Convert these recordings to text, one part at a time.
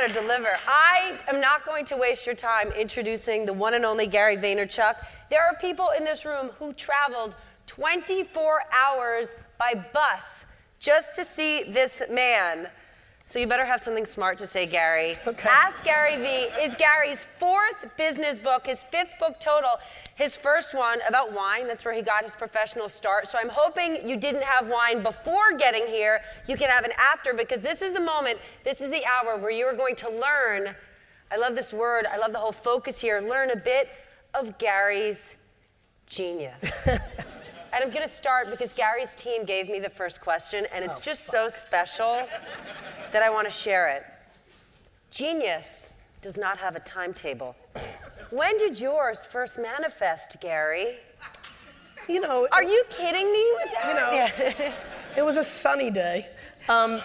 better deliver. I am not going to waste your time introducing the one and only Gary Vaynerchuk. There are people in this room who traveled 24 hours by bus just to see this man. So you better have something smart to say, Gary. Okay. Ask Gary Vee is Gary's fourth business book, his fifth book total. His first one about wine, that's where he got his professional start. So I'm hoping you didn't have wine before getting here. You can have an after because this is the moment, this is the hour where you are going to learn. I love this word, I love the whole focus here. Learn a bit of Gary's genius. And I'm going to start because Gary's team gave me the first question, and it's Oh, just so special that I want to share it. Genius does not have a timetable. When did yours first manifest, Gary? You know, Are you kidding me with that? You know- it was a sunny day. Um,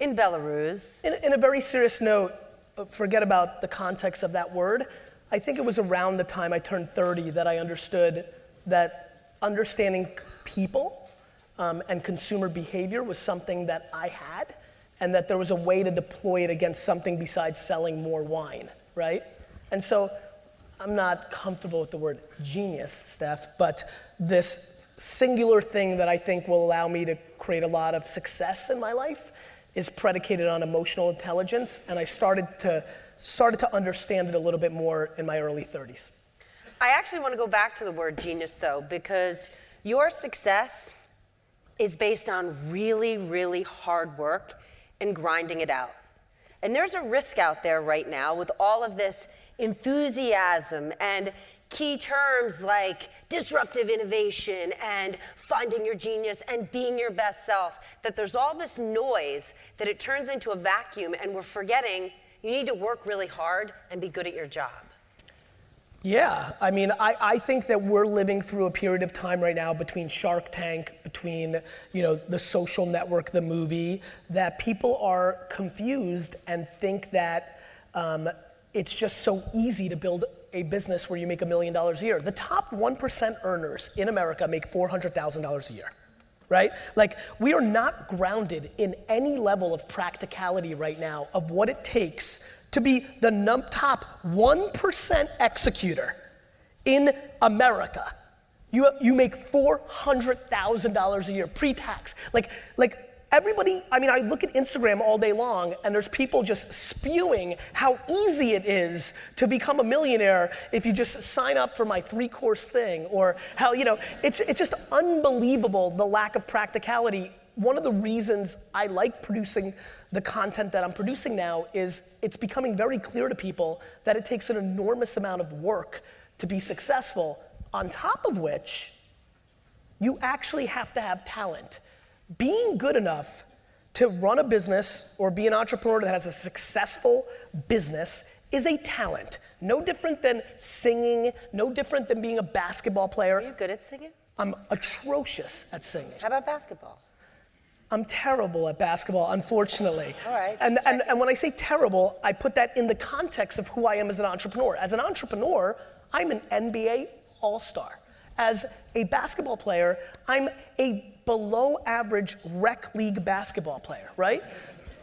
In Belarus. in, in a very serious note, uh, forget about the context of that word. I think it was around the time I turned 30 that I understood that understanding people um, and consumer behavior was something that I had, and that there was a way to deploy it against something besides selling more wine, right? And so I'm not comfortable with the word genius, Steph, but this singular thing that I think will allow me to create a lot of success in my life is predicated on emotional intelligence, and I started to started to understand it a little bit more in my early 30s. I actually want to go back to the word genius, though, because your success is based on really, really hard work and grinding it out. And there's a risk out there right now with all of this enthusiasm and key terms like disruptive innovation and finding your genius and being your best self, that there's all this noise that it turns into a vacuum and we're forgetting you need to work really hard and be good at your job. Yeah, I mean, I, I think that we're living through a period of time right now between Shark Tank, between you know the Social Network, the movie, that people are confused and think that um, it's just so easy to build a business where you make a million dollars a year. The top one percent earners in America make four hundred thousand dollars a year right? Like, we are not grounded in any level of practicality right now of what it takes to be the num- top 1% executor in America. You, you make $400,000 a year pre-tax. Like, like everybody, I mean, I look at Instagram all day long and there's people just spewing how easy it is to become a millionaire if you just sign up for my three course thing or how, you know, it's, it's just unbelievable the lack of practicality. One of the reasons I like producing the content that I'm producing now is it's becoming very clear to people that it takes an enormous amount of work to be successful, on top of which, you actually have to have talent. Being good enough to run a business or be an entrepreneur that has a successful business is a talent. No different than singing, no different than being a basketball player. Are you good at singing? I'm atrocious at singing. How about basketball? I'm terrible at basketball, unfortunately. All right. And, and, and when I say terrible, I put that in the context of who I am as an entrepreneur. As an entrepreneur, I'm an NBA All Star. As a basketball player, I'm a below average rec league basketball player, right?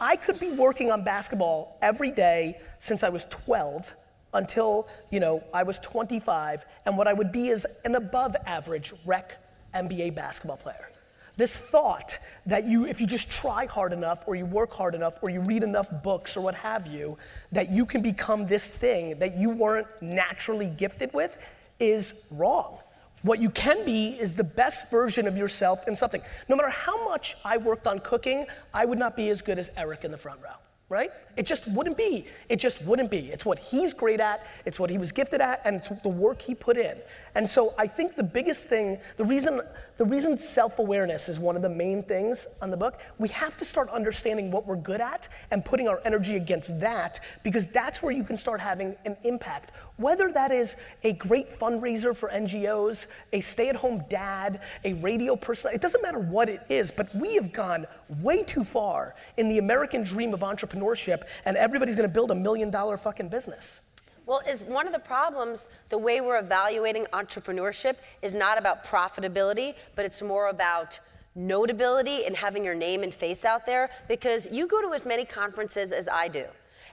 I could be working on basketball every day since I was 12 until, you know, I was 25, and what I would be is an above average rec NBA basketball player. This thought that you, if you just try hard enough, or you work hard enough, or you read enough books, or what have you, that you can become this thing that you weren't naturally gifted with is wrong. What you can be is the best version of yourself in something. No matter how much I worked on cooking, I would not be as good as Eric in the front row, right? It just wouldn't be. It just wouldn't be. It's what he's great at, it's what he was gifted at, and it's the work he put in. And so I think the biggest thing, the reason, the reason self-awareness is one of the main things on the book, we have to start understanding what we're good at and putting our energy against that because that's where you can start having an impact. Whether that is a great fundraiser for NGOs, a stay-at-home dad, a radio person, it doesn't matter what it is, but we have gone way too far in the American dream of entrepreneurship and everybody's gonna build a million dollar fucking business. Well, is one of the problems the way we're evaluating entrepreneurship is not about profitability, but it's more about notability and having your name and face out there because you go to as many conferences as I do.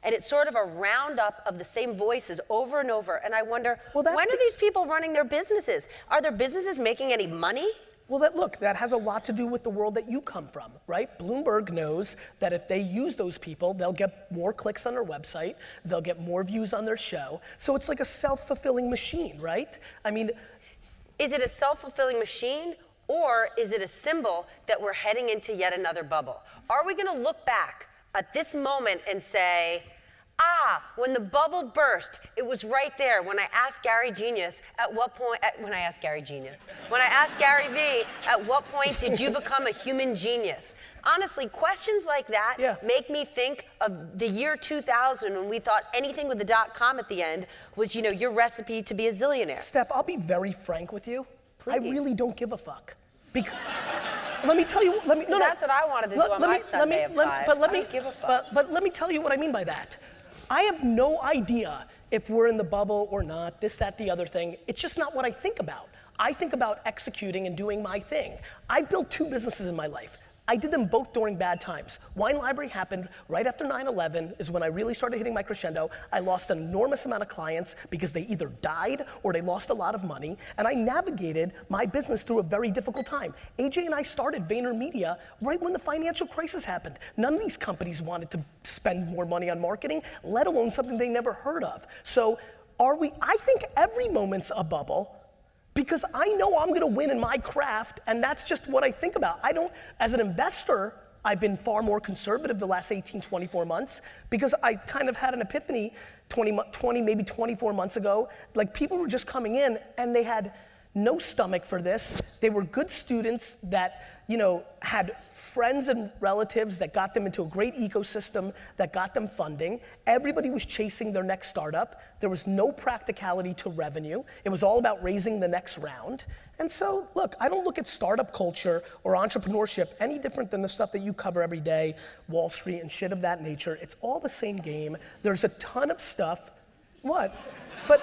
And it's sort of a roundup of the same voices over and over. And I wonder, Well, when be- are these people running their businesses? Are their businesses making any money? Well, that look, that has a lot to do with the world that you come from, right? Bloomberg knows that if they use those people, they'll get more clicks on their website, they'll get more views on their show. So it's like a self-fulfilling machine, right? I mean, Is it a self fulfilling machine or is it a symbol that we're heading into yet another bubble? Are we going to look back at this moment and say, ah, when the bubble burst, it was right there when I asked Gary Genius at what point, at, when I asked Gary Genius, when I asked Gary Vee, at what point did you become a human genius? Honestly, questions like that Yeah. make me think of the year 2000 when we thought anything with the dot com at the end was, you know, your recipe to be a zillionaire. Steph, I'll be very frank with you. Please. I really don't give a fuck. Because let me tell you. Let me. No, no. That's what I wanted to do on my me, Sunday at let, five. But let me. give a fuck. But, but let me tell you what I mean by that. I have no idea if we're in the bubble or not. This, that, the other thing. It's just not what I think about. I think about executing and doing my thing. I've built two businesses in my life. I did them both during bad times. Wine Library happened right after 9 11, is when I really started hitting my crescendo. I lost an enormous amount of clients because they either died or they lost a lot of money. And I navigated my business through a very difficult time. AJ and I started VaynerMedia right when the financial crisis happened. None of these companies wanted to spend more money on marketing, let alone something they never heard of. So, are we? I think every moment's a bubble because I know I'm gonna win in my craft, and that's just what I think about. I don't, as an investor, I've been far more conservative the last 18, 24 months because I kind of had an epiphany 20, 20 maybe 24 months ago. Like people were just coming in and they had no stomach for this. They were good students that, you know, had friends and relatives that got them into a great ecosystem that got them funding. Everybody was chasing their next startup. There was no practicality to revenue. It was all about raising the next round. And so, look, I don't look at startup culture or entrepreneurship any different than the stuff that you cover every day, Wall Street and shit of that nature. It's all the same game. There's a ton of stuff. What? But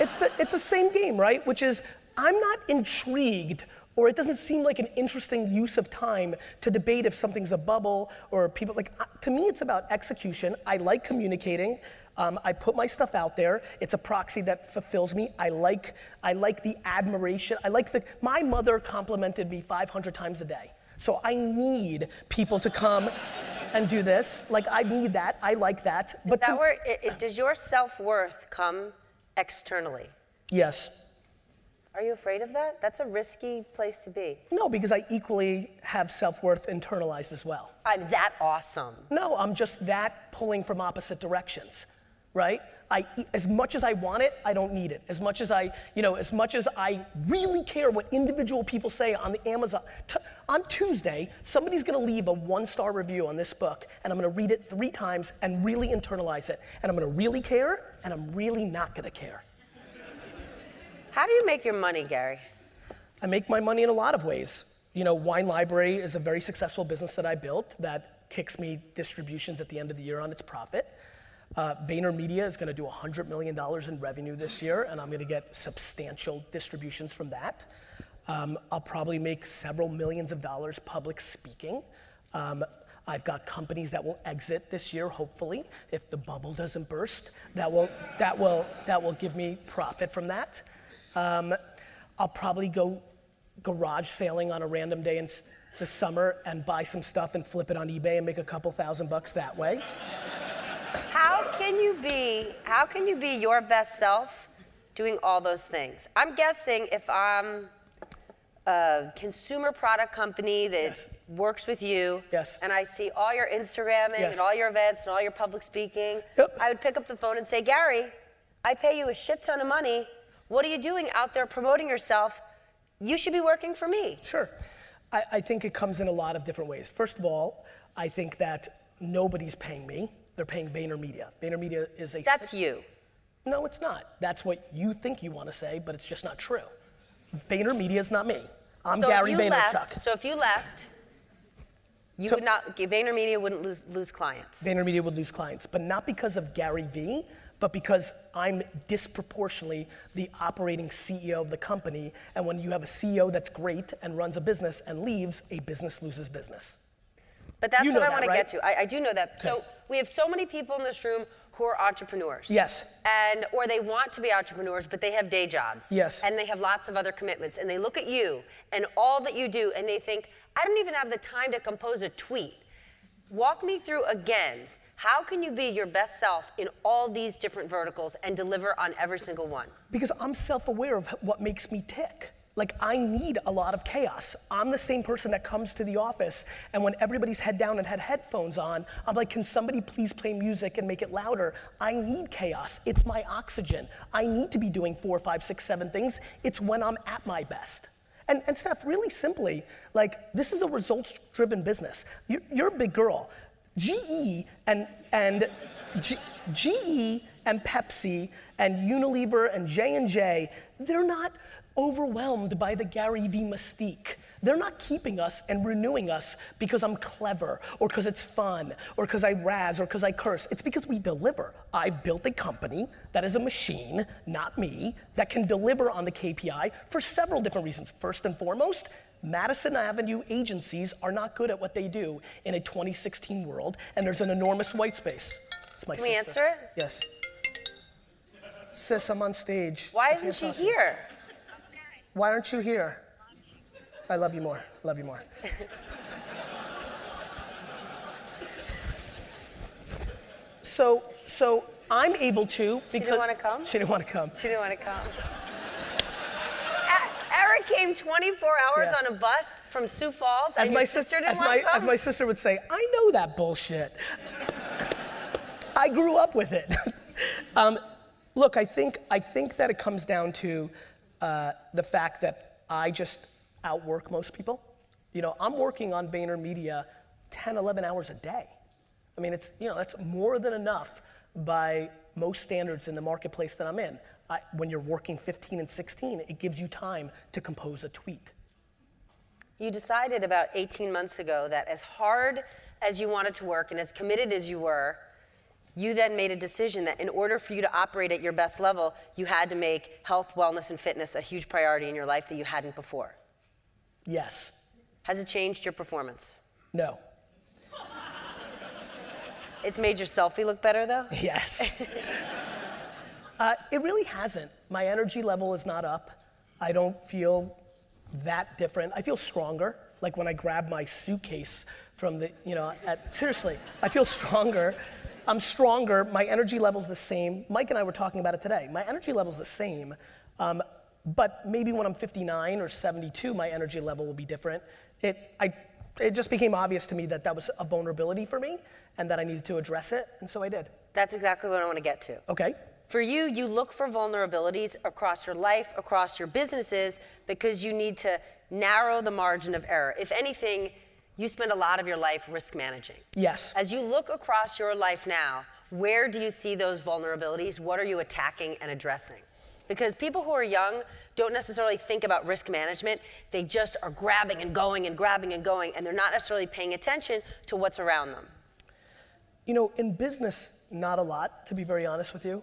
it's the, it's the same game, right? Which is, I'm not intrigued or it doesn't seem like an interesting use of time to debate if something's a bubble or people like to me it's about execution. I like communicating. Um, i put my stuff out there. It's a proxy that fulfills me. I like i like the admiration. I like the my mother complimented me 500 times a day. So i need people to come and do this like i need that i like that Is but that to- where it, it- does your self worth come externally? yes Are you afraid of that? That's a risky place to be. no because i equally have self-worth internalized as well I'm that awesome. No, I'm just that pulling from opposite directions, right? I, as much as I want it, I don't need it. As much as I, you know, as much as I really care what individual people say on the Amazon. T- on Tuesday, somebody's gonna leave a one star review on this book, and I'm gonna read it three times and really internalize it. And I'm gonna really care, and I'm really not gonna care. How do you make your money, Gary? I make my money in a lot of ways. You know, Wine Library is a very successful business that I built that kicks me distributions at the end of the year on its profit. Uh, VaynerMedia is going to do $100 million in revenue this year, and I'm going to get substantial distributions from that. Um, I'll probably make several millions of dollars public speaking. Um, I've got companies that will exit this year, hopefully, if the bubble doesn't burst. That will, that will, that will give me profit from that. Um, I'll probably go garage sailing on a random day in the summer and buy some stuff and flip it on eBay and make a couple thousand bucks that way. How can you be how can you be your best self doing all those things? I'm guessing if I'm a consumer product company that Yes. works with you Yes. and I see all your Instagramming Yes. and all your events and all your public speaking, Yep. I would pick up the phone and say, Gary, I pay you a shit ton of money. What are you doing out there promoting yourself? You should be working for me. Sure. I, I think it comes in a lot of different ways. First of all, I think that nobody's paying me. They're paying VaynerMedia. VaynerMedia is a. That's you. No, it's not. That's what you think you want to say, but it's just not true. VaynerMedia is not me. I'm So Gary if you Vaynerchuk. left, so if you left, you So- would not VaynerMedia wouldn't lose lose clients. VaynerMedia would lose clients, but not because of Gary Vee, but because I'm disproportionately the operating CEO of the company. And when you have a CEO that's great and runs a business and leaves, a business loses business. But that's You what I want to get to. I, I do know that. So we have so many people in this room who are entrepreneurs. Yes. And or they want to be entrepreneurs, but they have day jobs. Yes. And they have lots of other commitments. And they look at you and all that you do, and they think, I don't even have the time to compose a tweet. Walk me through again. How can you be your best self in all these different verticals and deliver on every single one? Because I'm self aware of what makes me tick. Like, I need a lot of chaos. I'm the same person that comes to the office, and when everybody's head down and had headphones on, I'm like, can somebody please play music and make it louder? I need chaos. It's my oxygen. I need to be doing four, five, six, seven things. It's when I'm at my best. And, and Steph, really simply, like, this is a results driven business. You're, you're a big girl. GE and, and G, GE and Pepsi and Unilever and J&J, they're not overwhelmed by the Gary Vee mystique. They're not keeping us and renewing us because I'm clever or because it's fun or because I razz or because I curse. It's because we deliver. I've built a company that is a machine, not me, that can deliver on the KPI for several different reasons. First and foremost, Madison Avenue agencies are not good at what they do in a 2016 world, and there's an enormous white space. It's my Can sister. we answer it? Yes. Sis, I'm on stage. Why isn't she here? Why aren't you here? I love you more. Love you more. so, so I'm able to because she didn't want to come. She didn't want to come. She didn't want to come. Eric came 24 hours yeah. on a bus from Sioux Falls, as my sister didn't as want my, to come. As my sister would say, I know that bullshit. I grew up with it. um, look, I think I think that it comes down to uh, the fact that I just outwork most people. You know, I'm working on VaynerMedia 10, 11 hours a day. I mean, it's, you know, that's more than enough by most standards in the marketplace that I'm in. I, when you're working 15 and 16, it gives you time to compose a tweet. You decided about 18 months ago that as hard as you wanted to work and as committed as you were, you then made a decision that in order for you to operate at your best level, you had to make health, wellness, and fitness a huge priority in your life that you hadn't before. Yes. Has it changed your performance? No. It's made your selfie look better, though? Yes. uh, it really hasn't. My energy level is not up. I don't feel that different. I feel stronger. Like when I grab my suitcase from the, you know, at, seriously, I feel stronger. I'm stronger. My energy level's the same. Mike and I were talking about it today. My energy level's the same. Um, but maybe when I'm 59 or 72, my energy level will be different. It, I, it just became obvious to me that that was a vulnerability for me and that I needed to address it, and so I did. That's exactly what I want to get to. Okay. For you, you look for vulnerabilities across your life, across your businesses, because you need to narrow the margin of error. If anything, you spend a lot of your life risk managing. Yes. As you look across your life now, where do you see those vulnerabilities? What are you attacking and addressing? Because people who are young don't necessarily think about risk management. They just are grabbing and going and grabbing and going, and they're not necessarily paying attention to what's around them. You know, in business, not a lot, to be very honest with you.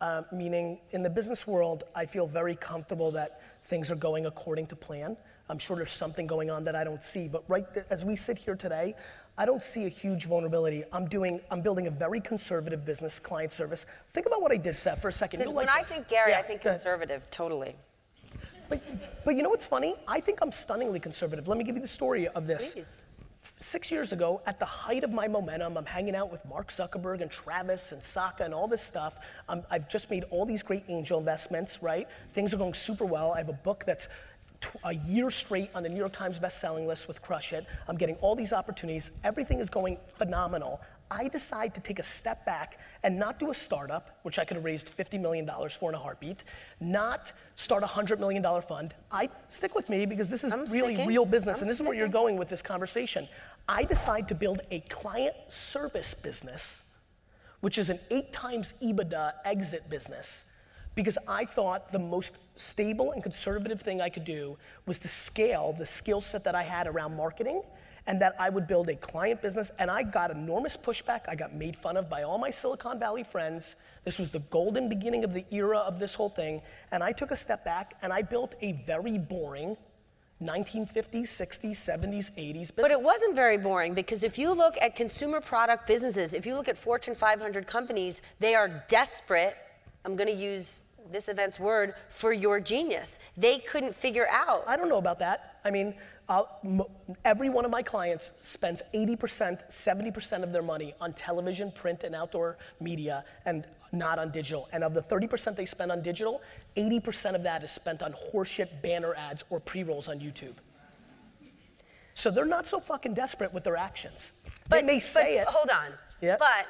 Uh, meaning, in the business world, I feel very comfortable that things are going according to plan. I'm sure there's something going on that I don't see. But right th- as we sit here today, I don't see a huge vulnerability. I'm doing, I'm building a very conservative business, client service. Think about what I did, Seth, for a second. When like I this. think Gary, yeah, I think conservative, totally. But, but you know what's funny? I think I'm stunningly conservative. Let me give you the story of this. Please. Six years ago, at the height of my momentum, I'm hanging out with Mark Zuckerberg and Travis and Sacca and all this stuff. i I've just made all these great angel investments, right? Things are going super well. I have a book that's a year straight on the New York Times best-selling list with Crush It. I'm getting all these opportunities. Everything is going phenomenal. I decide to take a step back and not do a startup, which I could have raised $50 million for in a heartbeat, not start a $100 million fund. I stick with me because this is I'm really sticking. real business, I'm and this sticking. is where you're going with this conversation. I decide to build a client service business, which is an eight times EBITDA exit business because I thought the most stable and conservative thing I could do was to scale the skill set that I had around marketing and that I would build a client business. And I got enormous pushback. I got made fun of by all my Silicon Valley friends. This was the golden beginning of the era of this whole thing. And I took a step back and I built a very boring, 1950s, 60s, 70s, 80s business. But it wasn't very boring because if you look at consumer product businesses, if you look at Fortune 500 companies, they are desperate. I'm going to use this event's word for your genius. They couldn't figure out. I don't know about that. I mean, every one of my clients spends 80%, 70% of their money on television, print, and outdoor media, and not on digital. And of the 30% they spend on digital, 80% of that is spent on horseshit banner ads or pre rolls on YouTube. So they're not so fucking desperate with their actions. But, they may say but, it. Hold on. Yeah. But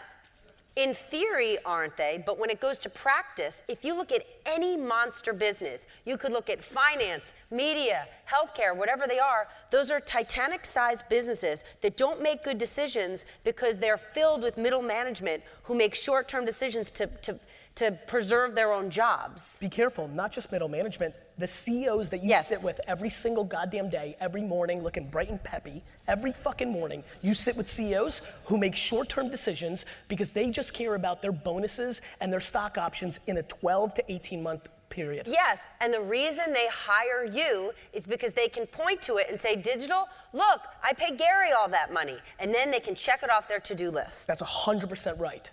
in theory, aren't they? But when it goes to practice, if you look at any monster business, you could look at finance, media, healthcare, whatever they are, those are Titanic sized businesses that don't make good decisions because they're filled with middle management who make short term decisions to, to, to preserve their own jobs. Be careful, not just middle management, the CEOs that you yes. sit with every single goddamn day, every morning, looking bright and peppy, every fucking morning, you sit with CEOs who make short term decisions because they just care about their bonuses and their stock options in a 12 to 18 month period. Yes, and the reason they hire you is because they can point to it and say, Digital, look, I pay Gary all that money. And then they can check it off their to do list. That's 100% right.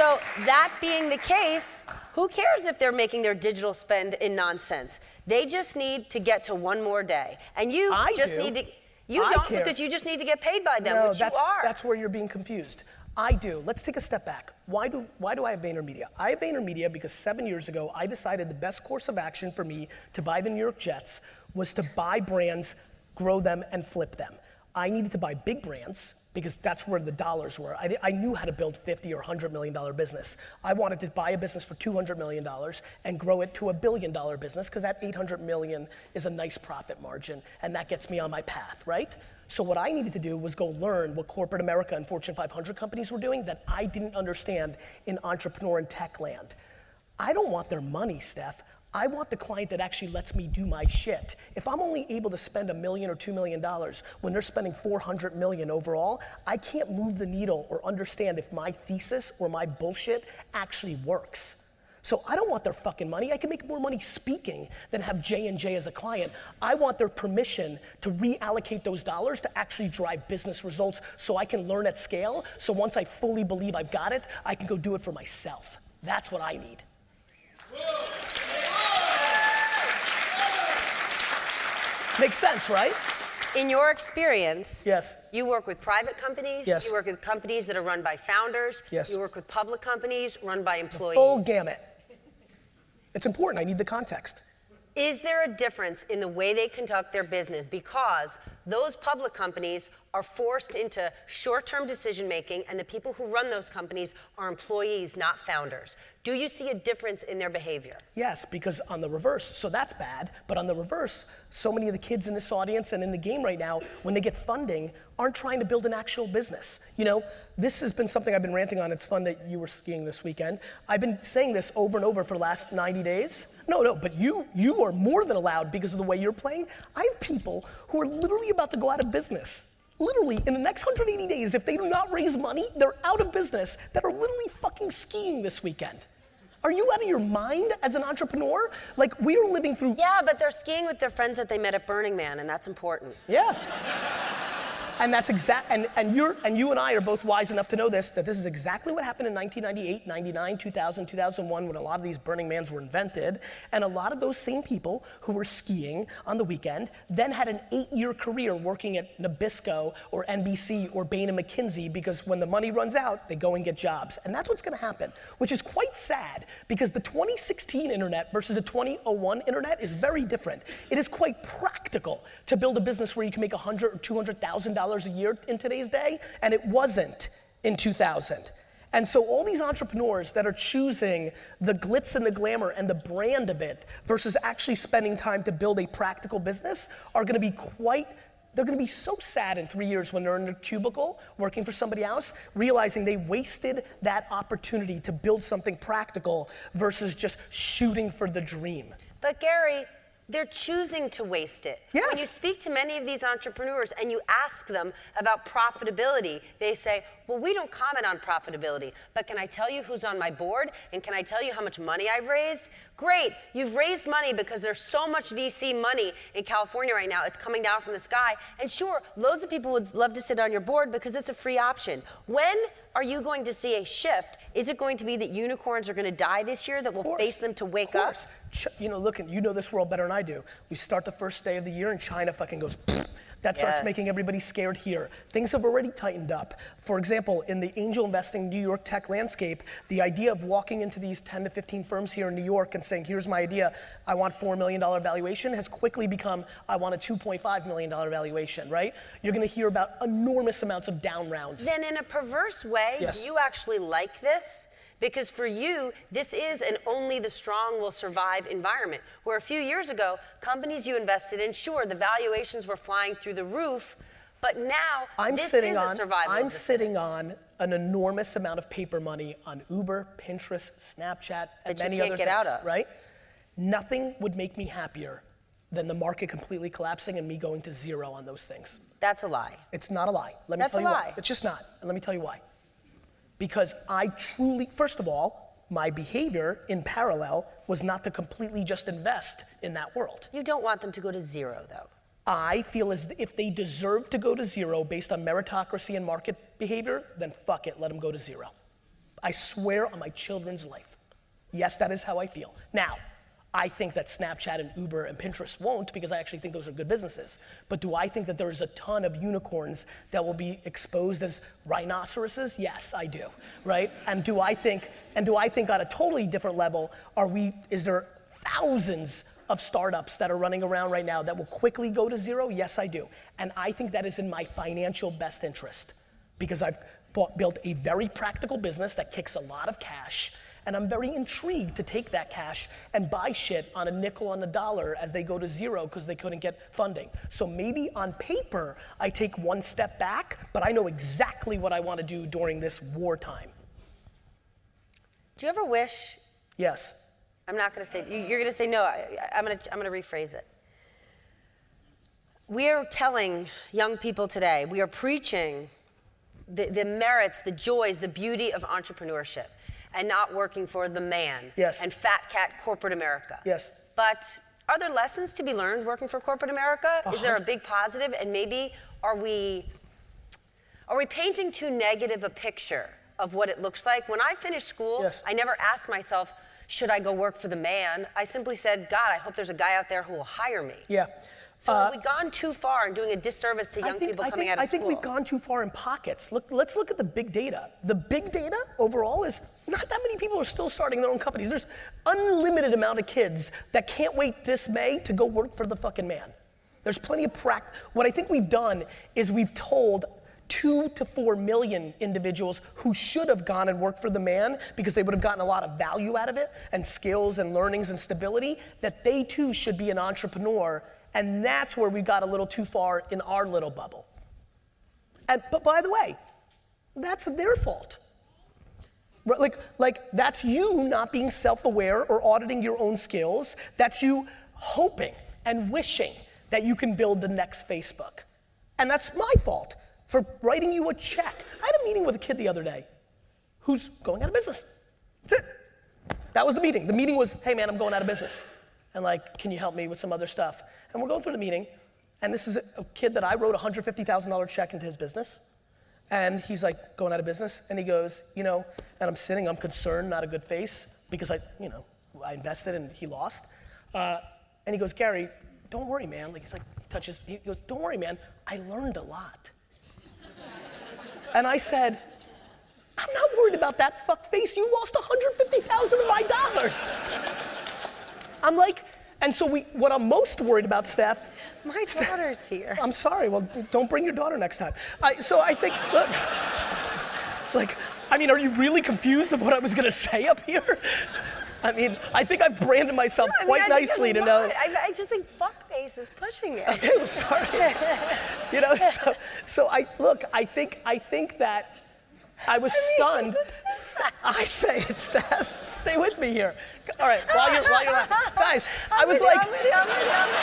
So, that being the case, who cares if they're making their digital spend in nonsense? They just need to get to one more day. And you I just do. need to. You I don't care. because you just need to get paid by them, no, which that's, you are. That's where you're being confused. I do. Let's take a step back. Why do, why do I have VaynerMedia? I have VaynerMedia because seven years ago, I decided the best course of action for me to buy the New York Jets was to buy brands, grow them, and flip them. I needed to buy big brands because that's where the dollars were. I, I, knew how to build 50 or 100 million dollar business. I wanted to buy a business for 200 million dollars and grow it to a billion dollar business because that 800 million is a nice profit margin and that gets me on my path, right? So what I needed to do was go learn what corporate America and Fortune 500 companies were doing that I didn't understand in entrepreneur and tech land. I don't want their money, Steph. I want the client that actually lets me do my shit. If I'm only able to spend a million or two million dollars when they're spending 400 million overall, I can't move the needle or understand if my thesis or my bullshit actually works. So I don't want their fucking money. I can make more money speaking than have J&J as a client. I want their permission to reallocate those dollars to actually drive business results so I can learn at scale. So once I fully believe I've got it, I can go do it for myself. That's what I need. Makes sense, right? In your experience, yes. You work with private companies. Yes. You work with companies that are run by founders. Yes. You work with public companies run by employees. The full gamut. It's important. I need the context. Is there a difference in the way they conduct their business because those public companies are forced into short term decision making, and the people who run those companies are employees, not founders. Do you see a difference in their behavior? Yes, because on the reverse, so that's bad, but on the reverse, so many of the kids in this audience and in the game right now, when they get funding, aren't trying to build an actual business. You know, this has been something I've been ranting on. It's fun that you were skiing this weekend. I've been saying this over and over for the last 90 days. No, no, but you you are more than allowed because of the way you're playing. I have people who are literally about to go out of business literally in the next 180 days, if they do not raise money, they're out of business that are literally fucking skiing this weekend. Are you out of your mind as an entrepreneur? Like we are living through. Yeah, but they're skiing with their friends that they met at Burning Man, and that's important. Yeah. And that's exact, and, and, you're, and you and I are both wise enough to know this, that this is exactly what happened in 1998, 99, 2000, 2001, when a lot of these Burning Mans were invented. And a lot of those same people who were skiing on the weekend then had an eight year career working at Nabisco or NBC or Bain and McKinsey because when the money runs out, they go and get jobs. And that's what's gonna happen, which is quite sad because the 2016 internet versus the 2001 internet is very different. It is quite practical to build a business where you can make 100 or 200,000 dollars a year in today's day, and it wasn't in 2000. And so all these entrepreneurs that are choosing the glitz and the glamour and the brand of it versus actually spending time to build a practical business are gonna be quite they're gonna be so sad in three years when they're in a cubicle working for somebody else, realizing they wasted that opportunity to build something practical versus just shooting for the dream. But Gary, they're choosing to waste it. Yes. When you speak to many of these entrepreneurs and you ask them about profitability, they say, well, we don't comment on profitability, but can I tell you who's on my board? And can I tell you how much money I've raised? Great, you've raised money because there's so much VC money in California right now. It's coming down from the sky. And sure, loads of people would love to sit on your board because it's a free option. When are you going to see a shift? Is it going to be that unicorns are going to die this year that will face them to wake up? You know, look, you know this world better than I do. We start the first day of the year and China fucking goes. "Pfft." That starts Yes. making everybody scared here. Things have already tightened up. For example, in the angel investing New York tech landscape, the idea of walking into these 10 to 15 firms here in New York and saying, here's my idea, I want $4 million valuation, has quickly become, I want a $2.5 million valuation, right? You're gonna hear about enormous amounts of down rounds. Then, in a perverse way, Yes. you actually like this because for you, this is an only the strong will survive environment. Where a few years ago, companies you invested in, sure, the valuations were flying through the roof, but now I'm this sitting is a on survival. I'm sitting on an enormous amount of paper money on Uber, Pinterest, Snapchat, and That you many can't other get things, out of. right? Nothing would make me happier than the market completely collapsing and me going to zero on those things. That's a lie. It's not a lie. Let me That's tell a you lie. why. It's just not. And let me tell you why. Because I truly, first of all, my behavior in parallel was not to completely just invest in that world. You don't want them to go to zero, though. I feel as if they deserve to go to zero based on meritocracy and market behavior, then fuck it, let them go to zero. I swear on my children's life. Yes, that is how I feel. Now, I think that Snapchat and Uber and Pinterest won't because I actually think those are good businesses. But do I think that there's a ton of unicorns that will be exposed as rhinoceroses? Yes, I do. Right? And do I think and do I think on a totally different level are we is there thousands of startups that are running around right now that will quickly go to zero? Yes, I do. And I think that is in my financial best interest because I've bought, built a very practical business that kicks a lot of cash. And I'm very intrigued to take that cash and buy shit on a nickel on the dollar as they go to zero because they couldn't get funding. So maybe on paper, I take one step back, but I know exactly what I want to do during this wartime. Do you ever wish? Yes. I'm not going to say. you- You're going to say no. I, I'm going to. I'm going to rephrase it. We are telling young people today. We are preaching the, the merits, the joys, the beauty of entrepreneurship, and not working for the man Yes. and fat cat corporate America. Yes. But are there lessons to be learned working for corporate America? Is there a big positive? And maybe are we are we painting too negative a picture of what it looks like? When I finished school, Yes. I never asked myself, should I go work for the man? I simply said, God, I hope there's a guy out there who will hire me. Yeah. So Uh, have we gone too far in doing a disservice to young people coming think, out of school. I think we've gone too far in pockets. Look, let's look at the big data. The big data overall is not that many people are still starting their own companies. There's unlimited amount of kids that can't wait this May to go work for the fucking man. There's plenty of prac. What I think we've done is we've told two to four million individuals who should have gone and worked for the man because they would have gotten a lot of value out of it and skills and learnings and stability that they too should be an entrepreneur. And that's where we got a little too far in our little bubble. And, but by the way, that's their fault. Like, like that's you not being self-aware or auditing your own skills. That's you hoping and wishing that you can build the next Facebook. And that's my fault for writing you a check. I had a meeting with a kid the other day who's going out of business. That's it. That was the meeting. The meeting was, hey man, I'm going out of business. And like, can you help me with some other stuff? And we're going through the meeting, and this is a, kid that I wrote a $150,000 check into his business. And he's like going out of business, and he goes, you know, and I'm sitting, I'm concerned, not a good face, because I, you know, I invested and he lost. Uh, and he goes, Gary, don't worry, man. Like he's like touches, he goes, don't worry, man. I learned a lot. and I said, I'm not worried about that fuck face. You lost 150,000 of my dollars. I'm like, and so we, what I'm most worried about, Steph, My daughter's here. I'm sorry. Well, don't bring your daughter next time. I, so I think, look, like, I mean, are you really confused of what I was gonna say up here? I mean, I think I've branded myself I mean, quite I nicely to know. I, I just think fuckface is pushing it. Okay, well, sorry. you know, so, so I look. I think I think that I was stunned. I say it, Steph. Stay with me here. All right, while you're while you're laughing, guys. I was I'm like, with you, I'm with you, I'm with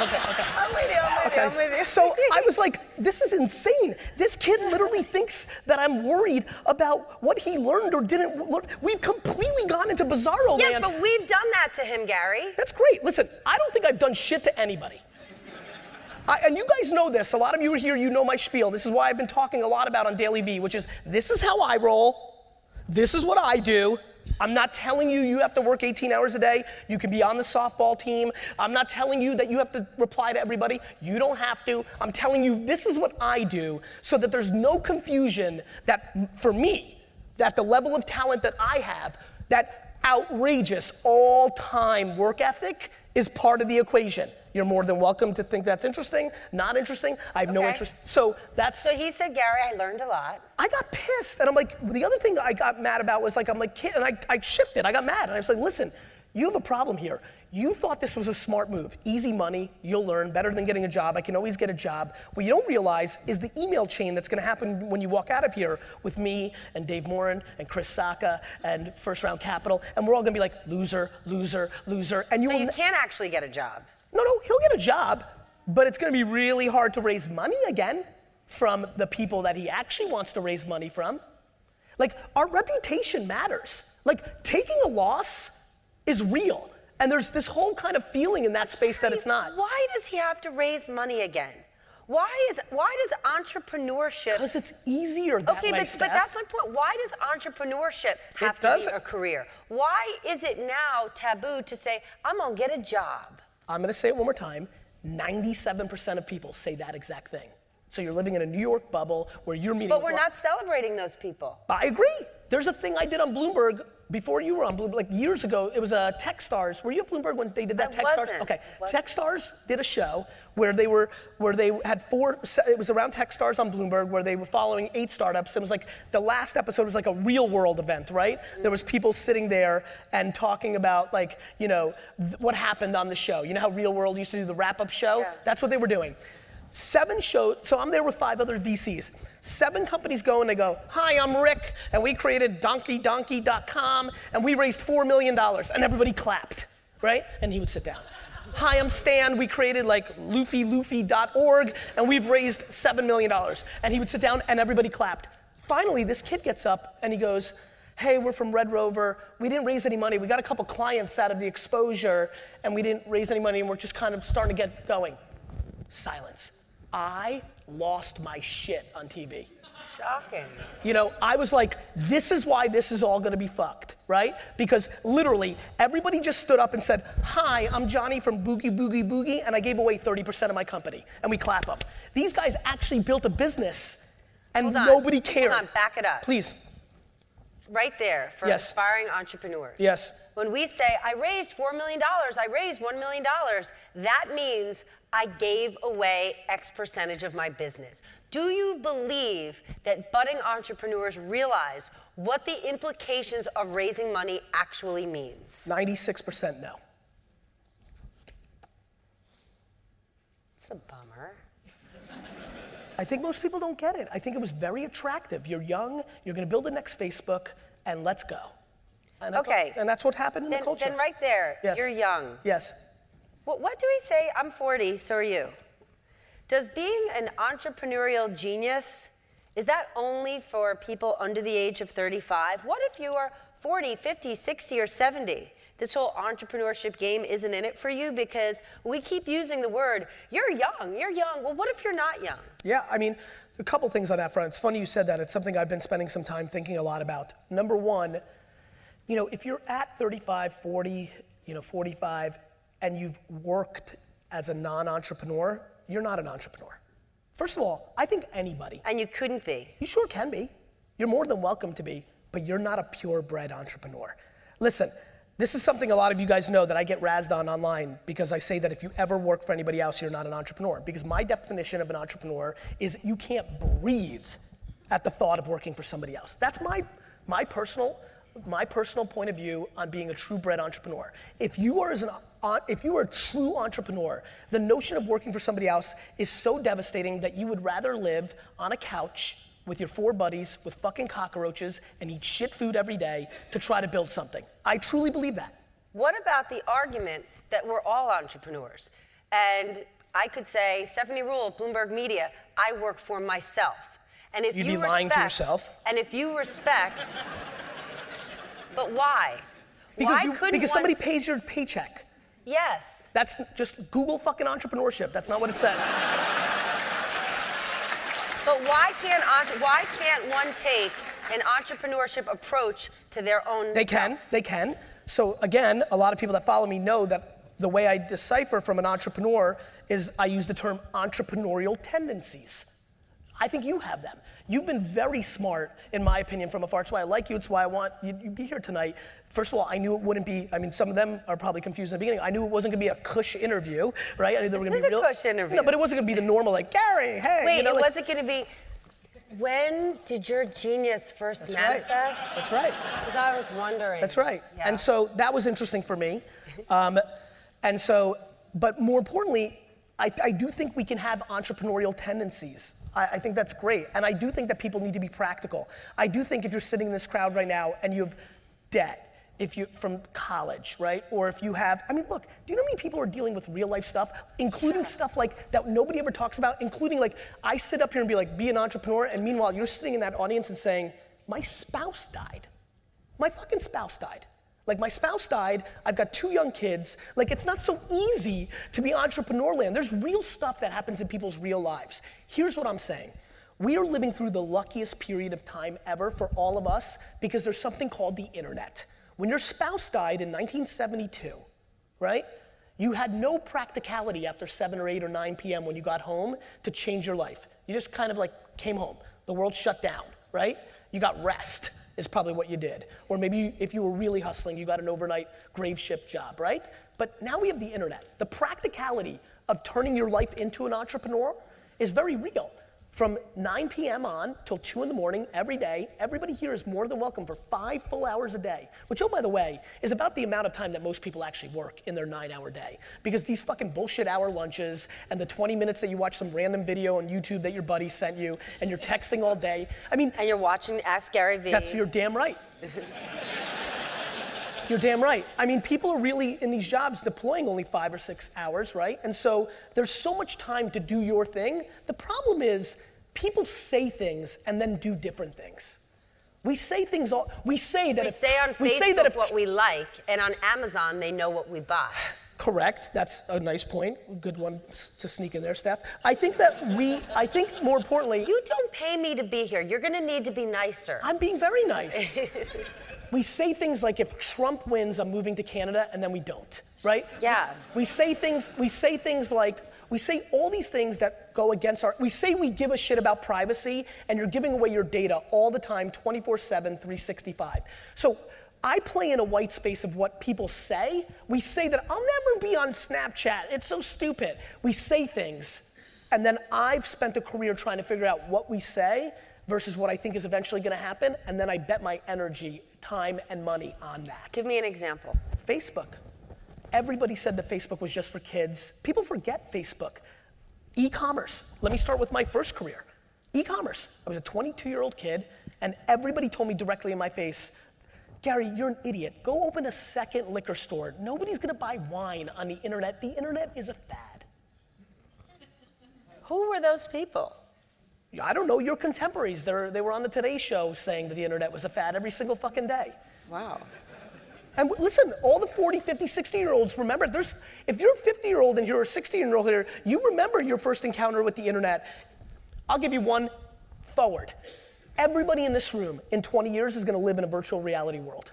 you. okay, okay. I'm with you, I'm with you, I'm with you. So I was like, this is insane. This kid literally thinks that I'm worried about what he learned or didn't learn. We've completely gone into bizarro Yes, land. but we've done that to him, Gary. That's great. Listen, I don't think I've done shit to anybody. I, and you guys know this. A lot of you are here, you know my spiel. This is why I've been talking a lot about on DailyVee, which is this is how I roll. This is what I do. I'm not telling you you have to work 18 hours a day. You can be on the softball team. I'm not telling you that you have to reply to everybody. You don't have to. I'm telling you this is what I do so that there's no confusion that for me, that the level of talent that I have, that outrageous all-time work ethic is part of the equation. You're more than welcome to think that's interesting, not interesting. I have no interest. So that's So he said, Gary, I learned a lot. I got pissed. And I'm like, the other thing I got mad about was like, I'm like, kid, and I, I shifted. I got mad. And I was like, listen, you have a problem here. You thought this was a smart move. Easy money, you'll learn, better than getting a job. I can always get a job. What you don't realize is the email chain that's gonna happen when you walk out of here with me and Dave Morin and Chris Sacca and First Round Capital. And we're all gonna be like, loser, loser, loser. And you So will you ne- can't actually get a job. No, no, he'll get a job, but it's gonna be really hard to raise money again from the people that he actually wants to raise money from. Like, our reputation matters. Like, taking a loss is real. And there's this whole kind of feeling in that space that it's not. Why does he have to raise money again? Why is why does entrepreneurship Because it's easier that Okay, way, but, but that's my point. Why does entrepreneurship have to does- be a career? Why is it now taboo to say, I'm gonna get a job? I'm gonna say it one more time. 97% of people say that exact thing. So you're living in a New York bubble where you're meeting But we're not celebrating those people. I agree. There's a thing I did on Bloomberg before you were on Bloomberg, like years ago. It was a uh, Techstars. Were you at Bloomberg when they did that I Techstars? wasn't. Okay. Wasn't. Techstars did a show where they were where they had four. It was around Techstars on Bloomberg where they were following eight startups. It was like the last episode was like a real world event, right? There was people sitting there and talking about like you know th- what happened on the show. You know how Real World used to do the wrap up show? Yeah. That's what they were doing. Seven shows, so I'm there with five other VCs. Seven companies go and they go, Hi, I'm Rick, and we created donkeydonkey.com, and we raised $4 million, and everybody clapped, right? And he would sit down. Hi, I'm Stan, we created like luffyluffy.org, and we've raised $7 million. And he would sit down, and everybody clapped. Finally, this kid gets up and he goes, Hey, we're from Red Rover. We didn't raise any money. We got a couple clients out of the exposure, and we didn't raise any money, and we're just kind of starting to get going silence. I lost my shit on TV. Shocking. You know, I was like, this is why this is all gonna be fucked, right? Because literally, everybody just stood up and said, Hi, I'm Johnny from Boogie Boogie Boogie, and I gave away 30% of my company. And we clap them. These guys actually built a business, and nobody cared. Hold on, back it up. Please, Right there for Yes. aspiring entrepreneurs. yes. When we say, I raised $4 million, I raised $1 million, that means I gave away X percentage of my business. Do you believe that budding entrepreneurs realize what the implications of raising money actually means? 96% no. It's a bummer. I think most people don't get it. I think it was very attractive. You're young, you're gonna build the next Facebook, and let's go. And I thought- Okay. and that's what happened in Then, the culture. then right there, Yes. you're young. Yes. What, what do we say? I'm 40, so are you. Does being an entrepreneurial genius, is that only for people under the age of 35? What if you are 40, 50, 60, or 70? This whole entrepreneurship game isn't in it for you because we keep using the word, you're young, you're young. Well, what if you're not young? Yeah, I mean, a couple things on that front. It's funny you said that. It's something I've been spending some time thinking a lot about. Number one, you know, if you're at 35, 40, you know, 45, and you've worked as a non-entrepreneur, you're not an entrepreneur. First of all, I think anybody, And you couldn't be. you sure can be. You're more than welcome to be, but you're not a purebred entrepreneur. Listen, this is something a lot of you guys know that I get razzed on online because I say that if you ever work for anybody else, you're not an entrepreneur. Because my definition of an entrepreneur is you can't breathe at the thought of working for somebody else. That's my, my personal my personal point of view on being a true bred entrepreneur. If you are as an uh, if you are a true entrepreneur, the notion of working for somebody else is so devastating that you would rather live on a couch with your four buddies with fucking cockroaches and eat shit food every day to try to build something. I truly believe that. What about the argument that we're all entrepreneurs? And I could say, Stephanie Ruhle, Bloomberg Media, I work for myself. And if You'd you be lying to respect- yourself. And if you respect, but why? Because, why you, couldn't because somebody pays your paycheck. Yes. That's just Google fucking entrepreneurship. That's not what it says. But why can't why can't one take an entrepreneurship approach to their own They self? can, they can. So again, a lot of people that follow me know that the way I decipher from an entrepreneur is I use the term entrepreneurial tendencies. I think you have them. You've been very smart, in my opinion, from afar. It's why I like you. It's why I want you to be here tonight. First of all, I knew it wouldn't be. I mean, some of them are probably confused in the beginning. I knew it wasn't going to be a cush interview, right? I knew they were going to be is a real. cush interview. No, but it wasn't going to be the normal like Gary. Hey, Wait, you know, it like- wasn't going to be. When did your genius first That's right. manifest? That's right. Because I was wondering. That's right. Yeah. And so that was interesting for me. Um, and so, but more importantly, I, I do think we can have entrepreneurial tendencies. I, I think that's great. And I do think that people need to be practical. I do think if you're sitting in this crowd right now and you have debt, if you from college, right? Or if you have, I mean, look, do you know how many people are dealing with real life stuff, including stuff like that nobody ever talks about, including like I sit up here and be like, be an entrepreneur, and meanwhile you're sitting in that audience and saying, my spouse died. My fucking spouse died. Like my spouse died, I've got two young kids. Like it's not so easy to be entrepreneur land. There's real stuff that happens in people's real lives. Here's what I'm saying. We are living through the luckiest period of time ever for all of us because there's something called the internet. When your spouse died in 1972, right? You had no practicality after 7 or 8 or 9 p.m. when you got home to change your life. You just kind of like came home. The world shut down, right? You got rest is probably what you did. Or maybe you, if you were really hustling, you got an overnight grave shift job, right? But now we have the internet. The practicality of turning your life into an entrepreneur is very real. From 9 p.m. on till 2 in the morning every day, everybody here is more than welcome for five full hours a day. Which, oh, by the way, is about the amount of time that most people actually work in their nine hour day. Because these fucking bullshit hour lunches and the 20 minutes that you watch some random video on YouTube that your buddy sent you and you're texting all day. I mean, And you're watching Ask Gary Vee. that's you're damn right. You're damn right. I mean, people are really in these jobs deploying only five or six hours, right? And so there's so much time to do your thing. The problem is people say things and then do different things. We say things all. We say that we if, say on we Facebook say that if what we like, and on Amazon they know what we buy. Correct. That's a nice point. Good one to sneak in there, Steph. I think that we. I think more importantly. You don't pay me to be here. You're going to need to be nicer. I'm being very nice. we say things like if Trump wins, I'm moving to Canada, and then we don't, right? Yeah. We say things, we say things like, we say all these things that go against our, we say we give a shit about privacy, and you're giving away your data all the time, 24 7, 365. So I play in a white space of what people say. We say that I'll never be on Snapchat, it's so stupid. We say things, and then I've spent a career trying to figure out what we say versus what I think is eventually gonna happen, and then I bet my energy, time, and money on that. Give me an example. Facebook. Everybody said that Facebook was just for kids. People forget Facebook. E commerce. Let me start with my first career. E commerce. I was a 22 year old kid, and everybody told me directly in my face, Gary, you're an idiot. Go open a second liquor store. Nobody's gonna buy wine on the internet. The internet is a fad. Who were those people? I don't know, your contemporaries. They're, they were on the Today Show saying that the internet was a fad every single fucking day. Wow. And listen, all the 40, 50, 60 year olds remember, there's, if you're a 50 year old and you're a 60 year old here, you remember your first encounter with the internet. I'll give you one forward. Everybody in this room in 20 years is gonna live in a virtual reality world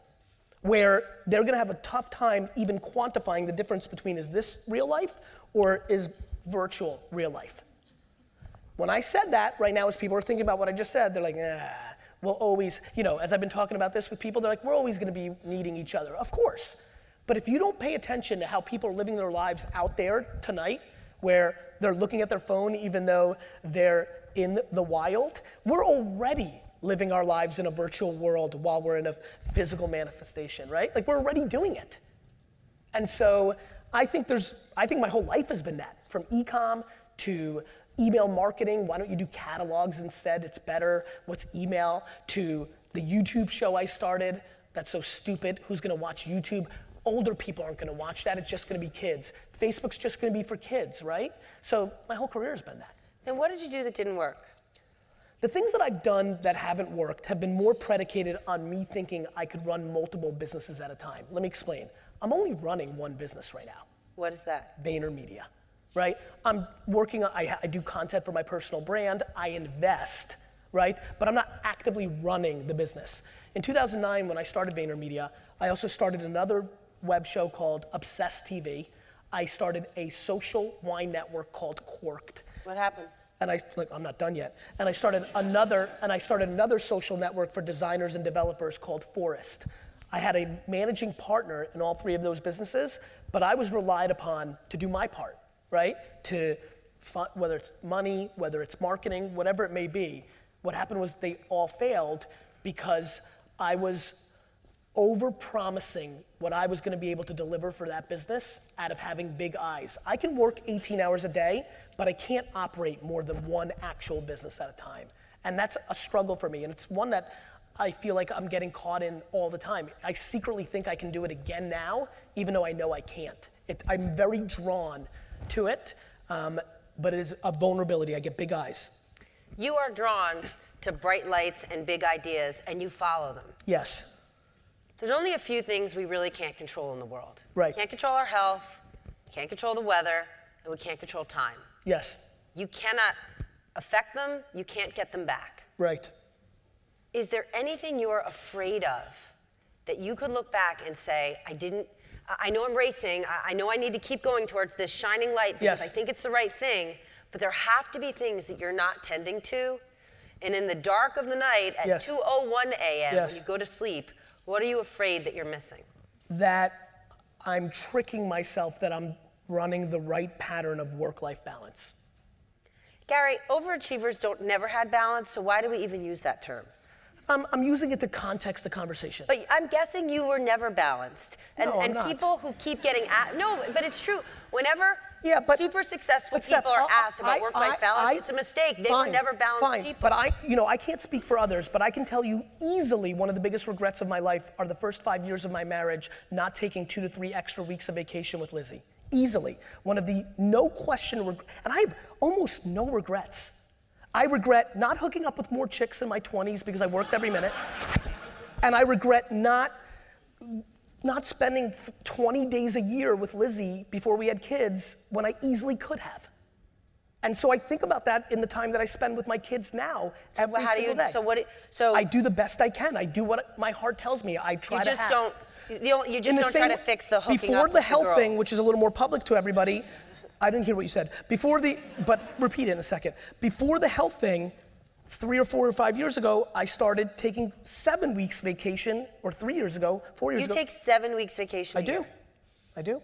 where they're gonna have a tough time even quantifying the difference between is this real life or is virtual real life. When I said that, right now, as people are thinking about what I just said, they're like, ah, we'll always, you know, as I've been talking about this with people, they're like, we're always gonna be needing each other. Of course. But if you don't pay attention to how people are living their lives out there tonight, where they're looking at their phone even though they're in the wild, we're already living our lives in a virtual world while we're in a physical manifestation, right? Like we're already doing it. And so I think there's, I think my whole life has been that, from ecom to email marketing. Why don't you do catalogs instead? It's better. What's email? To the YouTube show I started. That's so stupid. Who's gonna watch YouTube? Older people aren't gonna watch that. It's just gonna be kids. Facebook's just gonna be for kids, right? So my whole career has been that. Then what did you do that didn't work? The things that I've done that haven't worked have been more predicated on me thinking I could run multiple businesses at a time. Let me explain. I'm only running one business right now. What is that? VaynerMedia, right? I'm working on, I, I do content for my personal brand, I invest, right? But I'm not actively running the business. In 2009, when I started VaynerMedia, I also started another web show called Obsessed TV. I started a social wine network called Cork'd. What happened? And I, look, I'm not done yet. And I started another, and I started another social network for designers and developers called Forrst. I had a managing partner in all three of those businesses, but I was relied upon to do my part, right? To whether it's money, whether it's marketing, whatever it may be. What happened was they all failed because I was over promising what I was gonna be able to deliver for that business out of having big eyes. I can work 18 hours a day, but I can't operate more than one actual business at a time. And that's a struggle for me. And it's one that I feel like I'm getting caught in all the time. I secretly think I can do it again now, even though I know I can't. It, I'm very drawn to it, um, but it is a vulnerability. I get big eyes. You are drawn to bright lights and big ideas, and you follow them. Yes. There's only a few things we really can't control in the world. Right. We can't control our health, we can't control the weather, and we can't control time. Yes. You cannot affect them, you can't get them back. Right. Is there anything you're afraid of that you could look back and say, I didn't, I know I'm racing, I know I need to keep going towards this shining light because Yes. I think it's the right thing, but there have to be things that you're not tending to. And in the dark of the night at Yes. 2:01 a.m. when you go to sleep, what are you afraid that you're missing? That I'm tricking myself that I'm running the right pattern of work life balance. Gary, overachievers don't never had balance, so why do we even use that term? I'm, I'm using it to context the conversation. But I'm guessing you were never balanced. And, No, I'm and not. people who keep getting at, no, but it's true. Whenever Yeah, but super successful but Steph, people are asked about work-life balance, I- it's a mistake. They fine, were never balanced fine, people. But I, you know, I can't speak for others, but I can tell you easily one of the biggest regrets of my life are the first five years of my marriage not taking two to three extra weeks of vacation with Lizzie. Easily, one of the no question, reg- and I have almost no regrets. I regret not hooking up with more chicks in my 20s because I worked every minute, and I regret not not spending 20 days a year with Lizzie before we had kids when I easily could have. And so I think about that in the time that I spend with my kids now every Well, how do single you- day. so what so- I do the best I can. I do what my heart tells me. I try you to just act. don't. You, don't- you just don't try to fix the hooking Before the health thing, girls. which is a little more public to everybody, I didn't hear what you said. Before the, but repeat it in a second. Before the health thing, three or four or five years ago, I started taking seven weeks vacation, or three years ago, four years You ago. You take seven weeks vacation. I do. year. I do.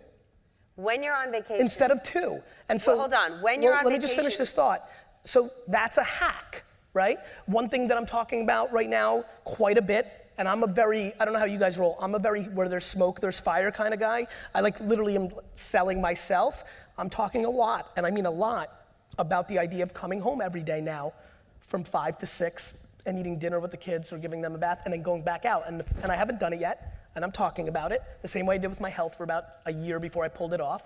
When you're on vacation. instead of two. And so Well, hold on. When you're well, on let me just finish this thought. So that's a hack, right? One thing that I'm talking about right now quite a bit, and I'm a very I don't know how you guys roll. I'm a very where there's smoke, there's fire kind of guy. I like literally am selling myself. I'm talking a lot, and I mean a lot, about the idea of coming home every day now, from five to six, and eating dinner with the kids or giving them a bath, and then going back out. And and I haven't done it yet, and I'm talking about it the same way I did with my health for about a year before I pulled it off.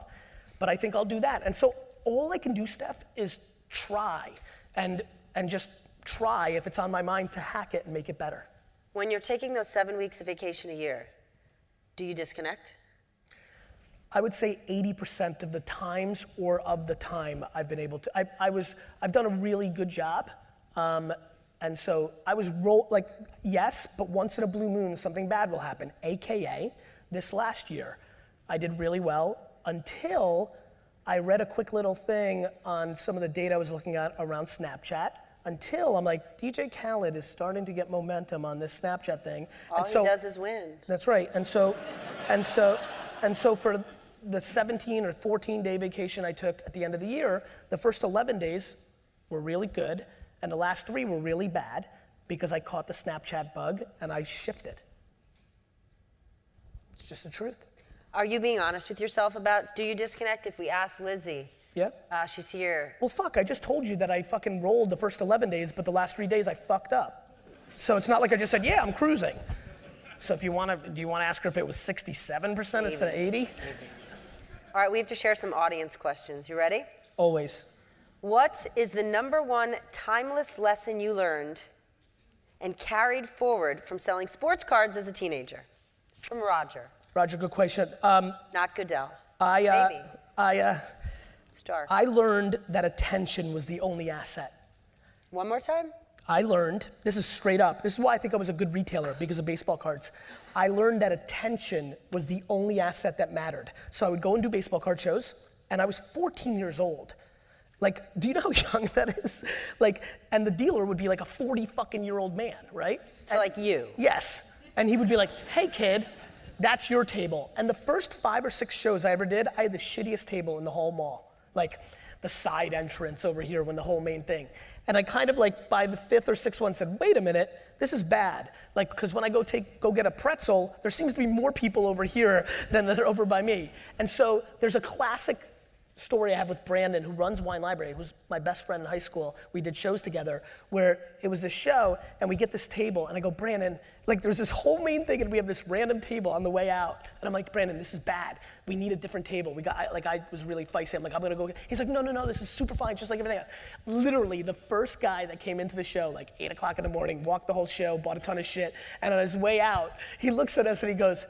But I think I'll do that. And so all I can do, Steph, is try and and just try if it's on my mind to hack it and make it better. When you're taking those seven weeks of vacation a year, do you disconnect? I would say 80% of the times or of the time I've been able to. I, I was, I've done a really good job. Um, and so I was roll, like, yes, but once in a blue moon, something bad will happen. AKA, this last year, I did really well until I read a quick little thing on some of the data I was looking at around Snapchat. Until I'm like, DJ Khaled is starting to get momentum on this Snapchat thing. All and he so, does is win. that's right. And so, and so, and so for the 17 or 14 day vacation I took at the end of the year, the first 11 days were really good, and the last three were really bad because I caught the Snapchat bug and I shifted. It's just the truth. Are you being honest with yourself about do you disconnect? If we ask Lizzie, Yeah? Uh, she's here. Well, fuck, I just told you that I fucking rolled the first 11 days, but the last three days I fucked up. So it's not like I just said, yeah, I'm cruising. So if you want to, do you want to ask her if it was 67% instead of 80? All right, we have to share some audience questions. You ready? Always. What is the number one timeless lesson you learned and carried forward from selling sports cards as a teenager? From Roger, Roger, good question. Um, not Goodell. I, uh, Maybe. I, uh, It's dark. I learned that attention was the only asset. One more time? I learned, this is straight up, this is why I think I was a good retailer because of baseball cards. I learned that attention was the only asset that mattered. So I would go and do baseball card shows, and I was 14 years old. Like, do you know how young that is? Like, and the dealer would be like a 40 fucking year old man, right? So, like you. Yes. And he would be like, hey kid, that's your table. And the first five or six shows I ever did, I had the shittiest table in the whole mall. Like the side entrance over here when the whole main thing. And I kind of like by the fifth or sixth one said, wait a minute, this is bad. Like, because when I go take go get a pretzel, there seems to be more people over here than that are over by me. And so there's a classic story I have with Brandon, who runs Wine Library, who's my best friend in high school. We did shows together where it was this show, and we get this table, and I go, Brandon, like there's this whole main thing, and we have this random table on the way out, and I'm like, Brandon, this is bad. We need a different table. We got I, like I was really feisty. I'm like, I'm gonna go. He's like, no, no, no, this is super fine, just like everything else. Literally, the first guy that came into the show, like eight o'clock in the morning, walked the whole show, bought a ton of shit, and on his way out, he looks at us and he goes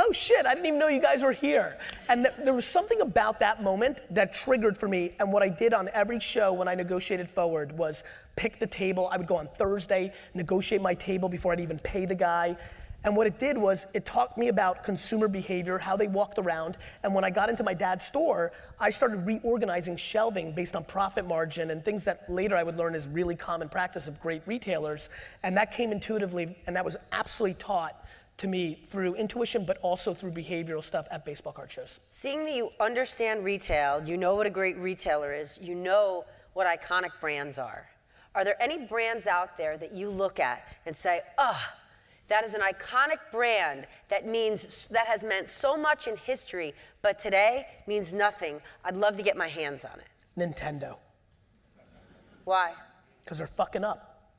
oh shit, I didn't even know you guys were here. And th- there was something about that moment that triggered for me. And what I did on every show when I negotiated forward was pick the table. I would go on Thursday, negotiate my table before I'd even pay the guy. And what it did was it taught me about consumer behavior, how they walked around. And when I got into my dad's store, I started reorganizing shelving based on profit margin and things that later I would learn is really common practice of great retailers. And that came intuitively, and that was absolutely taught to me through intuition, but also through behavioral stuff at baseball card shows. Seeing that you understand retail, you know what a great retailer is, you know what iconic brands are. Are there any brands out there that you look at and say, oh, that is an iconic brand that means that has meant so much in history, but today means nothing. I'd love to get my hands on it. Nintendo. Why? Because they're fucking up.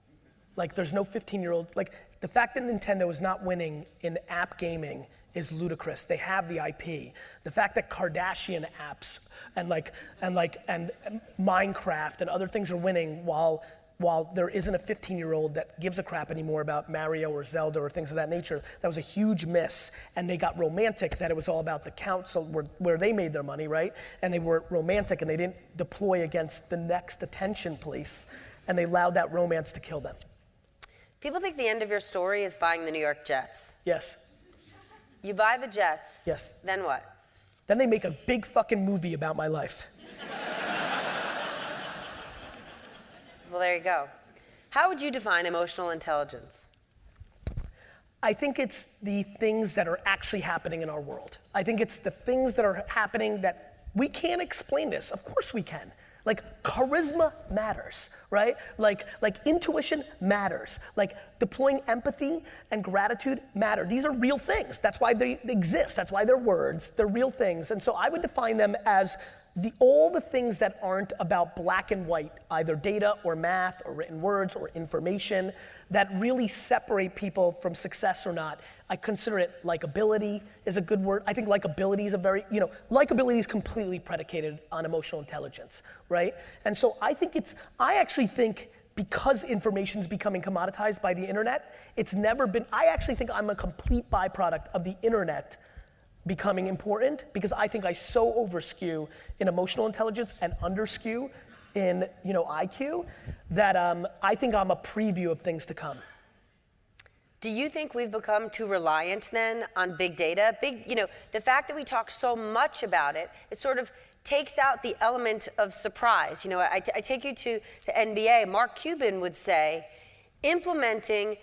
Like, there's no 15 year old. Like, the fact that Nintendo is not winning in app gaming is ludicrous. They have the IP. The fact that Kardashian apps and like and like and Minecraft and other things are winning while while there isn't a 15 year old that gives a crap anymore about Mario or Zelda or things of that nature, that was a huge miss. And they got romantic that it was all about the console where, where they made their money, right? And they were romantic and they didn't deploy against the next attention police and they allowed that romance to kill them. People think the end of your story is buying the New York Jets. Yes. You buy the Jets. Yes. Then what? Then they make a big fucking movie about my life. well, there you go. How would you define emotional intelligence? I think it's the things that are actually happening in our world. I think it's the things that are happening that we can't explain this. Of course we can. Like charisma matters, right? Like like intuition matters. Like deploying empathy and gratitude matter. These are real things. That's why they exist. That's why they're words. They're real things. And so I would define them as the, all the things that aren't about black and white, either data or math or written words or information, that really separate people from success or not. I consider it likability is a good word. I think likability is a very, you know, likability is completely predicated on emotional intelligence, right? And so I think it's, I actually think because information is becoming commoditized by the internet, it's never been, I actually think I'm a complete byproduct of the internet becoming important because I think I so overskew in emotional intelligence and underskew in you know IQ that um, I think I'm a preview of things to come. Do you think we've become too reliant then on big data? Big, you know, the fact that we talk so much about it, it sort of takes out the element of surprise. You know, I, I take you to the NBA. Mark Cuban would say, implementing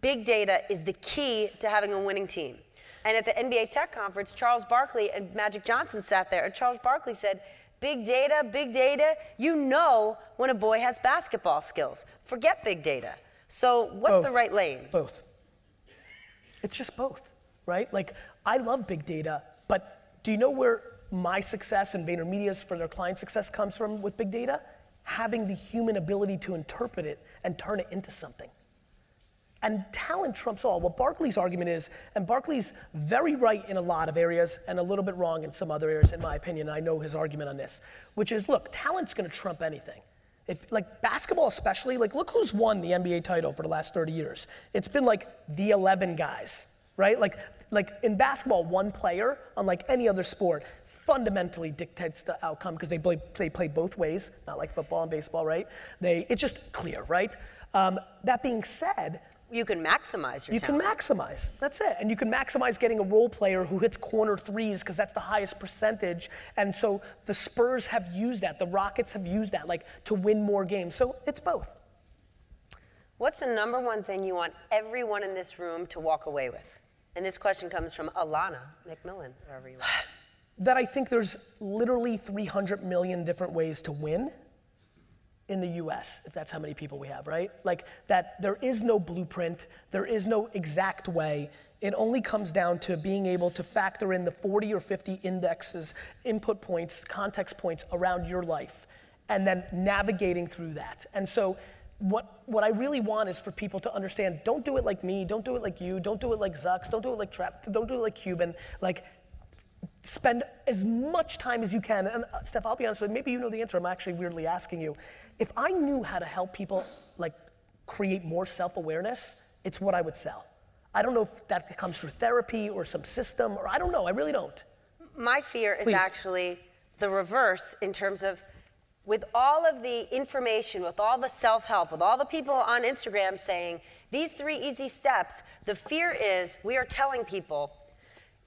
big data is the key to having a winning team. And at the NBA Tech Conference, Charles Barkley and Magic Johnson sat there, and Charles Barkley said, Big data, big data, you know when a boy has basketball skills. Forget big data. So, what's Both. the right lane? Both. It's just both, right? Like, I love big data, but do you know where my success and VaynerMedia's for their client success comes from with big data, having the human ability to interpret it and turn it into something. And talent trumps all. What Barkley's argument is, and Barkley's very right in a lot of areas and a little bit wrong in some other areas, in my opinion. I know his argument on this, which is look, talent's gonna trump anything. If like basketball especially, like look who's won the NBA title for the last 30 years. It's been like the 11 guys, right? Like like in basketball, one player, unlike any other sport, fundamentally dictates the outcome because they play, they play both ways, not like football and baseball, right? They, it's just clear, right? Um, that being said, you can maximize your You talent. can maximize. That's it. And you can maximize getting a role player who hits corner threes because that's the highest percentage. And so the Spurs have used that. The Rockets have used that, like to win more games. So it's both. What's the number one thing you want everyone in this room to walk away with? And this question comes from Alana McMillan, wherever you are. That I think there's literally 300 million different ways to win in the US, if that's how many people we have, right? Like that there is no blueprint, there is no exact way. It only comes down to being able to factor in the 40 or 50 indexes, input points, context points around your life, and then navigating through that. And so what, what I really want is for people to understand don't do it like me, don't do it like you, don't do it like Zucks, don't do it like Trap, don't do it like Cuban. Like, spend as much time as you can. And uh, Steph, I'll be honest with you, maybe you know the answer. I'm actually weirdly asking you. If I knew how to help people like create more self-awareness, it's what I would sell. I don't know if that comes through therapy or some system, or I don't know. I really don't. My fear is actually the reverse in terms of with all of the information, with all the self help, with all the people on Instagram saying these three easy steps, the fear is we are telling people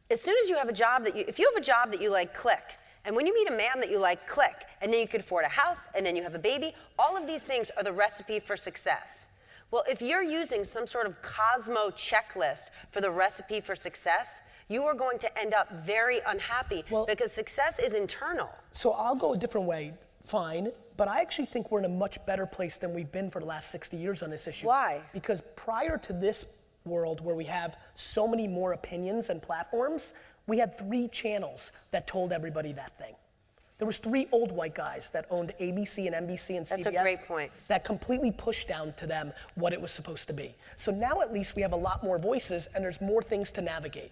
as soon as you have a job that you, if you have a job that you like, click. And when you meet a man that you like, click. And then you can afford a house, and then you have a baby. All of these things are the recipe for success. Well, if you're using some sort of Cosmo checklist for the recipe for success, you are going to end up very unhappy Well- because success is internal. So I'll go a different way. Fine. But I actually think we're in a much better place than we've been for the last 60 years on this issue. Why? Because prior to this world where we have so many more opinions and platforms, we had three channels that told everybody that thing. There was three old white guys that owned ABC and NBC and CBS. That's a great point. That completely pushed down to them what it was supposed to be. So now at least we have a lot more voices and there's more things to navigate.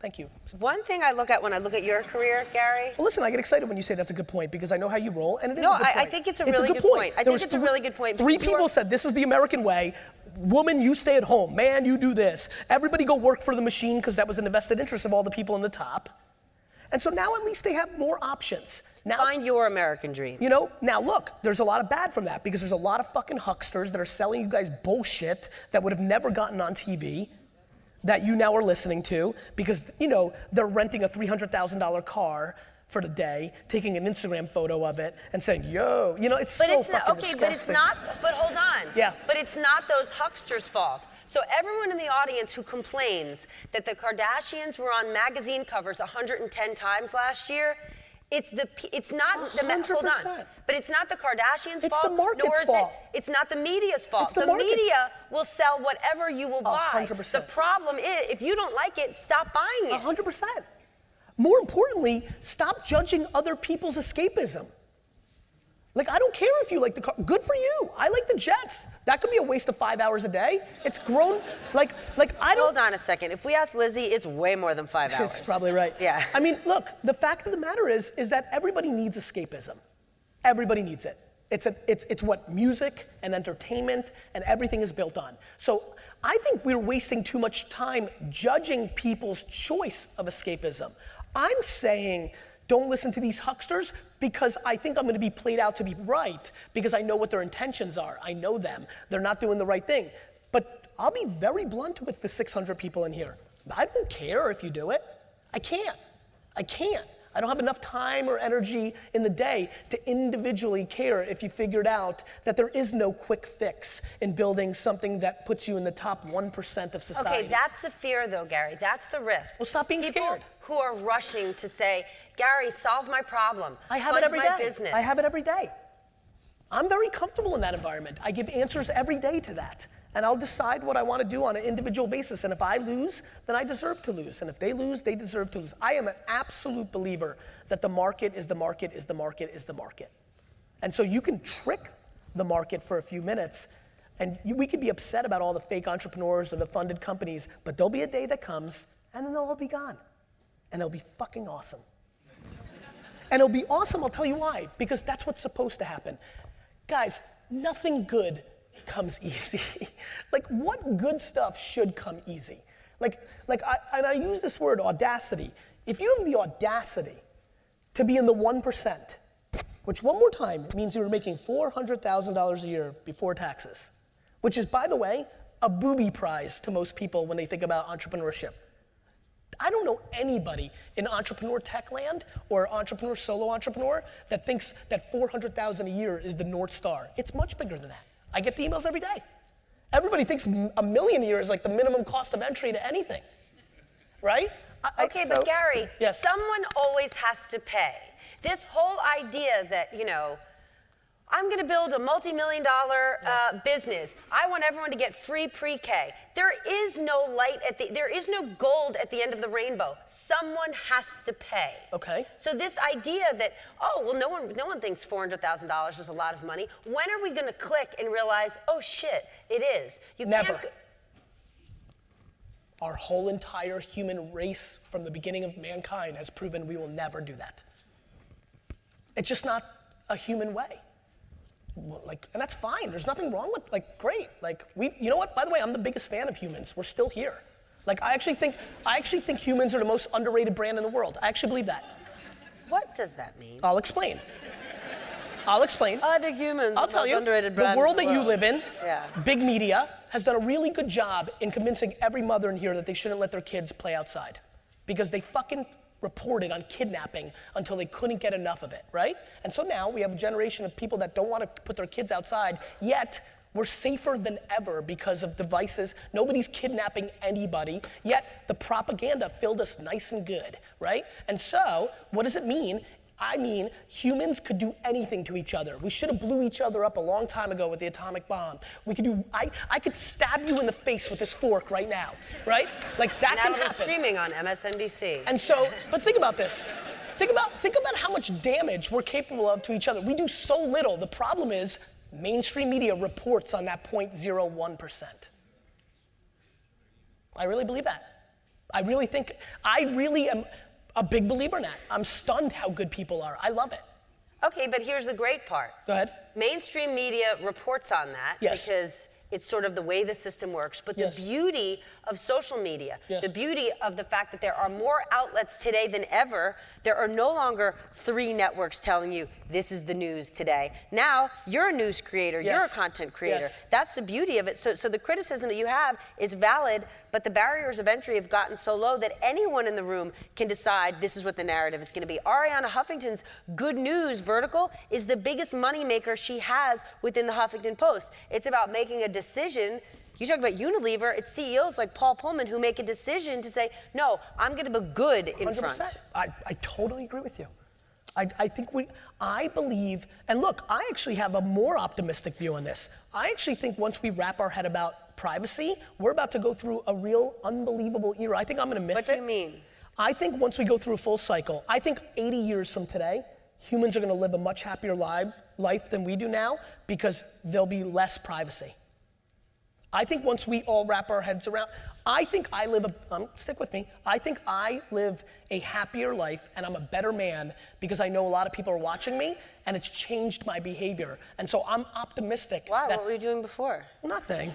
Thank you. One thing I look at when I look at your career, Gary, Well, listen, I get excited when you say that's a good point because I know how you roll, and it is No, a good I- I think it's a really good point. I There think it's a really good point. point Three people are- said this is the American way. Woman, you stay at home. Man, you do this. Everybody go work for the machine because that was in the vested interest of all the people in the top. And so now at least they have more options. Now, find your American dream. you know, now look, there's a lot of bad from that because there's a lot of fucking hucksters that are selling you guys bullshit that would have never gotten on TV that you now are listening to because, you know, they're renting a $300,000 car for the day, taking an Instagram photo of it and saying, yo, you know, it's But so it's fucking not, okay, disgusting. but it's not. But hold on. Yeah. But it's not those hucksters' fault. So everyone in the audience who complains that the Kardashians were on magazine covers 110 times last year, it's the it's not the hold on. But it's not the Kardashians' It's fault. the market's nor is fault. It, it's not the media's fault. It's the market's- media will sell whatever you will buy. 100%. The problem is if you don't like it, stop buying it. 100%. More importantly, stop judging other people's escapism. Like, I don't care if you like the car. Good for you. I like the Jets. That could be a waste of five hours a day. It's grown. Like, like I don't. Hold on a second. If we ask Lizzie, it's way more than five hours. It's probably right. Yeah. I mean, look, the fact of the matter is, is that everybody needs escapism. Everybody needs it. It's, a, it's, it's what music and entertainment and everything is built on. So I think we're wasting too much time judging people's choice of escapism. I'm saying don't listen to these hucksters because I think I'm going to be played out to be right because I know what their intentions are. I know them. They're not doing the right thing. But I'll be very blunt with the 600 people in here. I don't care if you do it. I can't. I can't. I don't have enough time or energy in the day to individually care if you figured out that there is no quick fix in building something that puts you in the top 1% of society. Okay, that's the fear though, Gary. That's the risk. Well, stop being People scared. Who are rushing to say, Gary, solve my problem. I have fund it every day. business. I have it every day. I'm very comfortable in that environment. I give answers every day to that. And I'll decide what I want to do on an individual basis. And if I lose, then I deserve to lose. And if they lose, they deserve to lose. I am an absolute believer that the market is the market is the market is the market. And so you can trick the market for a few minutes and you, we could be upset about all the fake entrepreneurs or the funded companies, but there'll be a day that comes and then they'll all be gone. And it'll be fucking awesome. and it'll be awesome, I'll tell you why, because that's what's supposed to happen. Guys, nothing good comes easy. like, what good stuff should come easy? Like, like I, and I use this word audacity. If you have the audacity to be in the 1%, which one more time means you were making $400,000 a year before taxes, which is, by the way, a booby prize to most people when they think about entrepreneurship. I don't know anybody in entrepreneur tech land or entrepreneur solo entrepreneur that thinks that 400,000 a year is the North Star. It's much bigger than that. I get the emails every day. Everybody thinks a million a year is like the minimum cost of entry to anything, right? I, okay, so, but Gary, yes. someone always has to pay. This whole idea that, you know, I'm going to build a multi-million dollar uh, business. I want everyone to get free pre-K. There is no light at the, there is no gold at the end of the rainbow. Someone has to pay. Okay. So this idea that, oh, well, no one, no one thinks $400,000 is a lot of money. When are we going to click and realize, oh shit, it is? You Never. Can't, our whole entire human race from the beginning of mankind has proven we will never do that. It's just not a human way like, and that's fine. There's nothing wrong with, like, great. Like, we, you know what? By the way, I'm the biggest fan of humans. We're still here. Like, I actually think, I actually think humans are the most underrated brand in the world. I actually believe that. What does that mean? I'll explain. I'll explain. I think humans. I'll tell you. Underrated the world that you live in, yeah. big media, has done a really good job in convincing every mother in here that they shouldn't let their kids play outside, because they fucking reported on kidnapping until they couldn't get enough of it, right? And so now we have a generation of people that don't want to put their kids outside, yet we're safer than ever because of devices. Nobody's kidnapping anybody, yet the propaganda filled us nice and good, right? And so, what does it mean? I mean, humans could do anything to each other. We should have blew each other up a long time ago with the atomic bomb. We could do, I, I could stab you in the face with this fork right now, right? Like that can happen. streaming on MSNBC. And so, but think about this. Think about, think about how much damage we're capable of to each other. We do so little. The problem is mainstream media reports on that 0.01%. I really believe that. I really think, I really am, a big believer in that. I'm stunned how good people are. I love it. Okay, but here's the great part. Go ahead. Mainstream media reports on that yes. because it's sort of the way the system works. But yes. the beauty of social media, yes. the beauty of the fact that there are more outlets today than ever, there are no longer three networks telling you this is the news today. Now you're a news creator, yes. you're a content creator. Yes. That's the beauty of it. So, so the criticism that you have is valid, but the barriers of entry have gotten so low that anyone in the room can decide this is what the narrative is going to be. Arianna Huffington's Good News vertical is the biggest moneymaker she has within the Huffington Post. It's about making a decision you talk about Unilever, it's CEOs like Paul Polman who make a decision to say, no, I'm going to be good in 100%. front. I, I totally agree with you. I, I, think we, I believe, and look, I actually have a more optimistic view on this. I actually think once we wrap our head about privacy, we're about to go through a real unbelievable era. I think I'm gonna miss what it. What do you mean? I think once we go through a full cycle, I think 80 years from today, humans are gonna live a much happier life, life than we do now because there'll be less privacy. I think once we all wrap our heads around, I think I live a, um, stick with me, I think I live a happier life and I'm a better man because I know a lot of people are watching me and it's changed my behavior. And so I'm optimistic. That, what were you doing before? Nothing.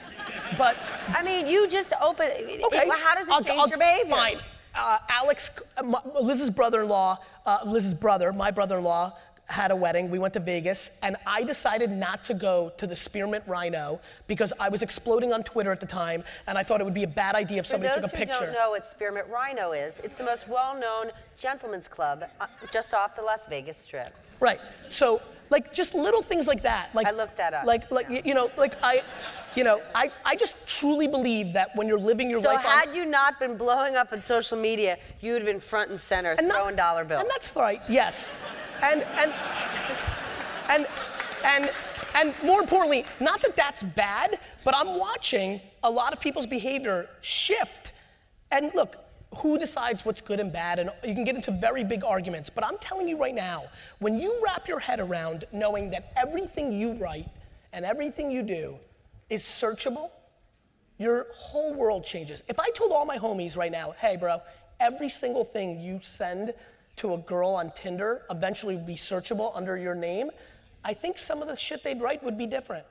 But. I mean, you just open. Okay. How does it I'll, change I'll, your behavior? Fine. Uh, Alex, uh, Liz's brother-in-law, uh, Liz's brother, my brother-in-law, had a wedding. We went to Vegas, and I decided not to go to the Spearmint Rhino because I was exploding on Twitter at the time, and I thought it would be a bad idea if somebody took a picture. For those who don't know what Spearmint Rhino is, it's the most well-known gentleman's club uh, just off the Las Vegas Strip. Right. So, like, just little things like that. Like I looked that up. Like, like you know, like I. You know, I, I just truly believe that when you're living your so life. So, had on, you not been blowing up on social media, you would have been front and center and throwing not, dollar bills. And that's right, yes. And, and, and, and and more importantly, not that that's bad, but I'm watching a lot of people's behavior shift. And look, who decides what's good and bad? And you can get into very big arguments. But I'm telling you right now, when you wrap your head around knowing that everything you write and everything you do is searchable, your whole world changes. If I told all my homies right now, hey, bro, every single thing you send to a girl on Tinder eventually will be searchable under your name, I think some of the shit they'd write would be different.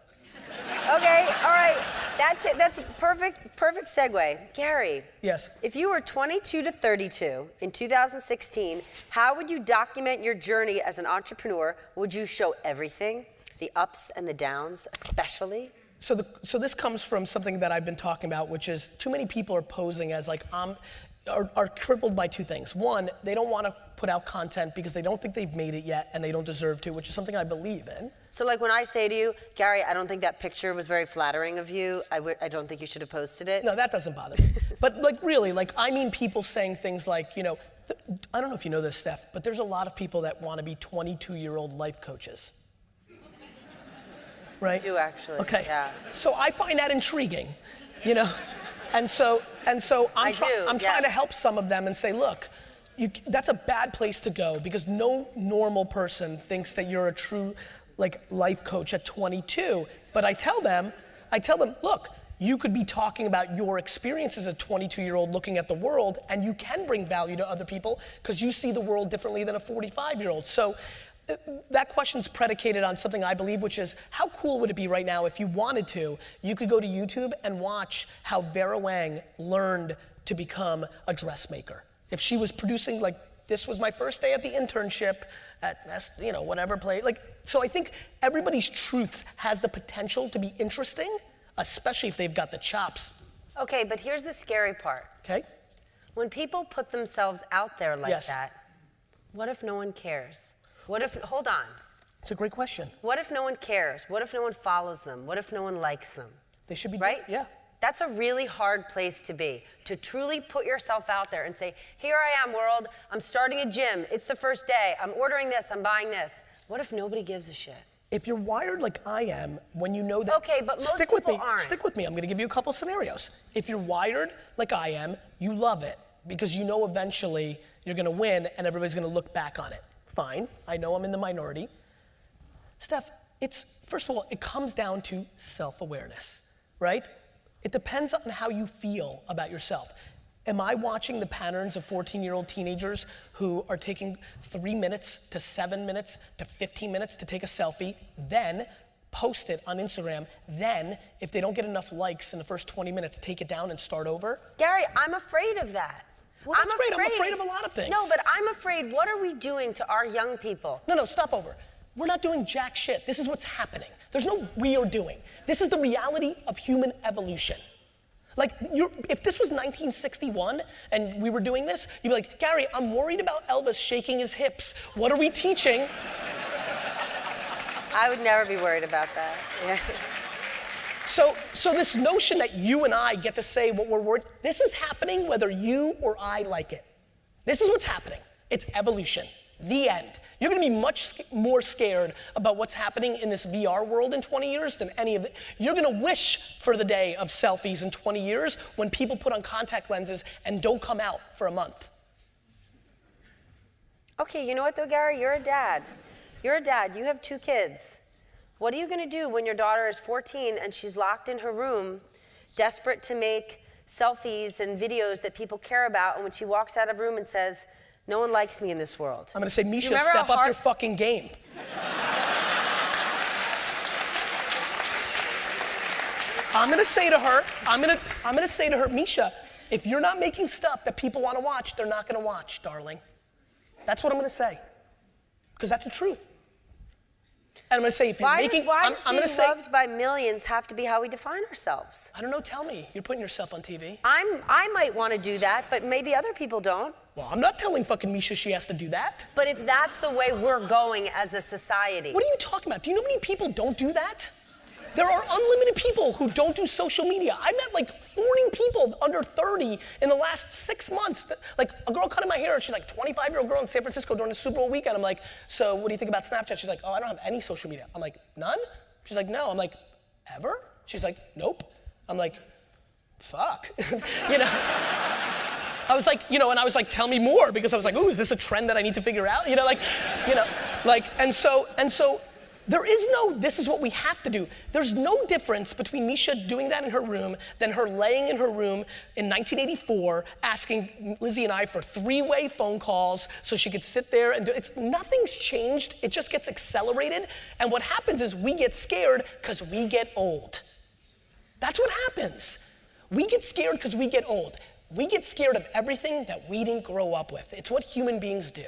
Okay, all right. That's it. That's a perfect, perfect segue. Gary. Yes. If you were 22 to 32 in 2016, how would you document your journey as an entrepreneur? Would you show everything, the ups and the downs, especially? So, the, so this comes from something that I've been talking about, which is too many people are posing as like I'm, are, are crippled by two things. One, they don't want to put out content because they don't think they've made it yet and they don't deserve to, which is something I believe in. So, like when I say to you, Gary, I don't think that picture was very flattering of you. I w- I don't think you should have posted it. No, that doesn't bother me. but like really, like I mean people saying things like, you know, th- I don't know if you know this, Steph, but there's a lot of people that want to be 22 year old life coaches. Right? I do actually. Okay. Yeah. So I find that intriguing, you know? And so, and so I'm, try- do, I'm trying to help some of them and say, look, you, that's a bad place to go because no normal person thinks that you're a true like life coach at 22. But I tell them, I tell them, look, you could be talking about your experience as a 22 year old looking at the world and you can bring value to other people because you see the world differently than a 45 year old. So that question's predicated on something I believe, which is how cool would it be right now if you wanted to, you could go to YouTube and watch how Vera Wang learned to become a dressmaker. If she was producing like this was my first day at the internship at you know whatever place like so I think everybody's truth has the potential to be interesting, especially if they've got the chops. Okay, but here's the scary part. Okay? When people put themselves out there like Yes. that, what if no one cares? What if, hold on, It's a great question. what if no one cares? What if no one follows them? What if no one likes them? They should be Right? Yeah. That's a really hard place to be, to truly put yourself out there and say, Here I am, world. I'm starting a gym. It's the first day. I'm ordering this. I'm buying this. What if nobody gives a shit? If you're wired like I am, when you know that. Okay, but most stick with me. aren't. Stick with me. I'm going to give you a couple scenarios. If you're wired like I am, you love it because you know eventually you're going to win and everybody's going to look back on it. Fine. I know I'm in the minority. Steph, it's first of all, it comes down to self-awareness, right? It depends on how you feel about yourself. Am I watching the patterns of 14-year-old teenagers who are taking three minutes to seven minutes to 15 minutes to take a selfie, then post it on Instagram, then if they don't get enough likes in the first 20 minutes, take it down and start over? Gary, I'm afraid of that. Well, that's great. I'm afraid of a lot of things. No, but I'm afraid, what are we doing to our young people? No, no, stop over. We're not doing jack shit. This is what's happening. There's no we are doing. This is the reality of human evolution. Like, you're, if this was 1961 and we were doing this, you'd be like, Gary, I'm worried about Elvis shaking his hips. What are we teaching? I would never be worried about that. Yeah. So, so this notion that you and I get to say what we're worried, this is happening whether you or I like it. This is what's happening. It's evolution. The end. You're going to be much more scared about what's happening in this VR world in 20 years than any of it. You're going to wish for the day of selfies in 20 years when people put on contact lenses and don't come out for a month. Okay, you know what though, Gary? You're a dad. You're a dad. You have two kids. What are you going to do when your daughter is 14 and she's locked in her room, desperate to make selfies and videos that people care about, and when she walks out of room and says, "No one likes me in this world." I'm going to say, Misha, step up your fucking game. I'm gonna say to her, I'm gonna, I'm gonna say to her, Misha, if you're not making stuff that people wanna watch, they're not gonna watch, darling. That's what I'm gonna say. Because that's the truth. And I'm gonna say, if you're Why making, does, why I'm, does I'm being say, loved by millions have to be how we define ourselves? I don't know, tell me. You're putting yourself on TV. I'm, I might want to do that, but maybe other people don't. Well, I'm not telling fucking Misha she has to do that. But if that's the way we're going as a society, What are you talking about? Do you know how many people don't do that? There are unlimited people who don't do social media. I met like 40 people under 30 in the last six months. Like a girl cutting my hair, she's like 25 year old girl in San Francisco during the Super Bowl weekend. I'm like, so what do you think about Snapchat? She's like, oh, I don't have any social media. I'm like, none? She's like, no. I'm like, ever? She's like, nope. I'm like, fuck. you know? I was like, you know, and I was like, tell me more because I was like, ooh, is this a trend that I need to figure out? You know, like, you know, like, and so, and so there is no, this is what we have to do. There's no difference between Misha doing that in her room than her laying in her room in 1984 asking Lizzie and I for three way phone calls so she could sit there and do it's nothing's changed. It just gets accelerated. And what happens is we get scared because we get old. That's what happens. We get scared because we get old. We get scared of everything that we didn't grow up with. It's what human beings do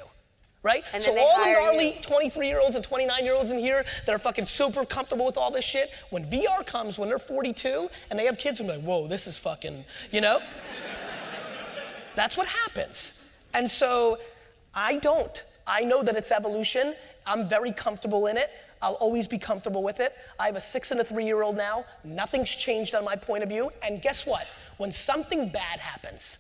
right? And so all the gnarly 23 year olds and 29 year olds in here that are fucking super comfortable with all this shit, when VR comes when they're 42 and they have kids, I'm like, whoa, this is fucking, you know? That's what happens. And so I don't. I know that it's evolution. I'm very comfortable in it. I'll always be comfortable with it. I have a six and a three year old now. Nothing's changed on my point of view. And guess what? When something bad happens,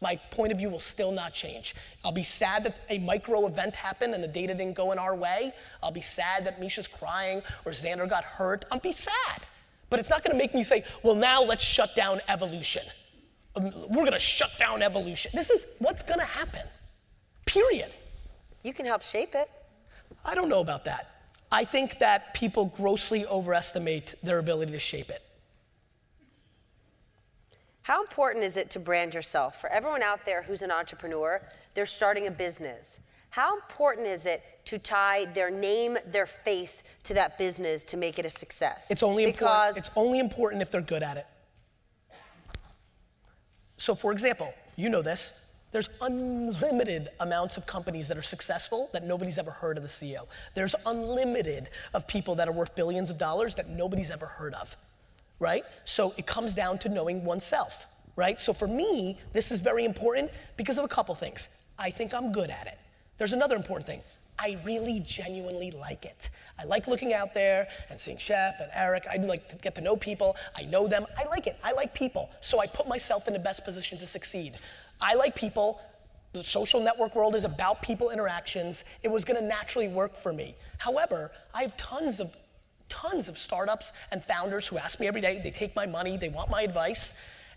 my point of view will still not change. I'll be sad that a micro event happened and the data didn't go in our way. I'll be sad that Misha's crying or Xander got hurt. I'll be sad. But it's not gonna make me say, well, now let's shut down evolution. Um, We're gonna shut down evolution. This is what's gonna happen. Period. You can help shape it. I don't know about that. I think that people grossly overestimate their ability to shape it. How important is it to brand yourself? For everyone out there who's an entrepreneur, they're starting a business. How important is it to tie their name, their face to that business to make it a success? It's only because important. It's only important if they're good at it. So, for example, you know this. There's unlimited amounts of companies that are successful that nobody's ever heard of the CEO. There's unlimited of people that are worth billions of dollars that nobody's ever heard of, right? So it comes down to knowing oneself, right? So for me, this is very important because of a couple things. I think I'm good at it. There's another important thing. I really genuinely like it. I like looking out there and seeing Chef and Eric. I like to get to know people. I know them. I like it. I like people. So I put myself in the best position to succeed. I like people. The social network world is about people interactions. It was gonna naturally work for me. However, I have tons of tons of startups and founders who ask me every day, they take my money, they want my advice,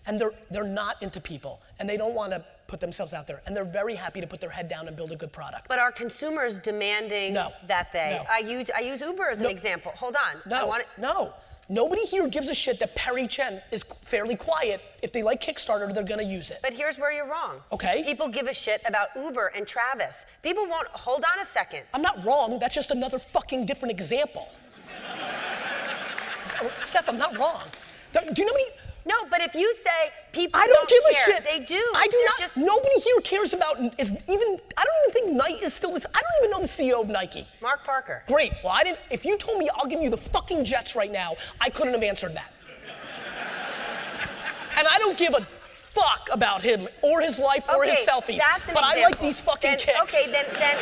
and they're they're not into people and they don't want to put themselves out there and they're very happy to put their head down and build a good product. But are consumers demanding No. that they? No. I use I use Uber as an example. Hold on. I No, no. Nobody here gives a shit that Perry Chen is fairly quiet. If they like Kickstarter, they're gonna use it. But here's where you're wrong. Okay. People give a shit about Uber and Travis. People won't. Hold on a second. I'm not wrong, that's just another fucking different example. Oh, Steph, I'm not wrong. Do you know how many? No, but if you say people I don't, give care, a shit. They do. I do They're not. Just, Nobody here cares about is even. I don't even think Nike is still. This, I don't even know the CEO of Nike. Mark Parker. Great. Well, I didn't. If you told me I'll give you the fucking Jets right now, I couldn't have answered that. and I don't give a fuck about him or his life or his selfies. That's an but I like these fucking then, kicks. Okay, then then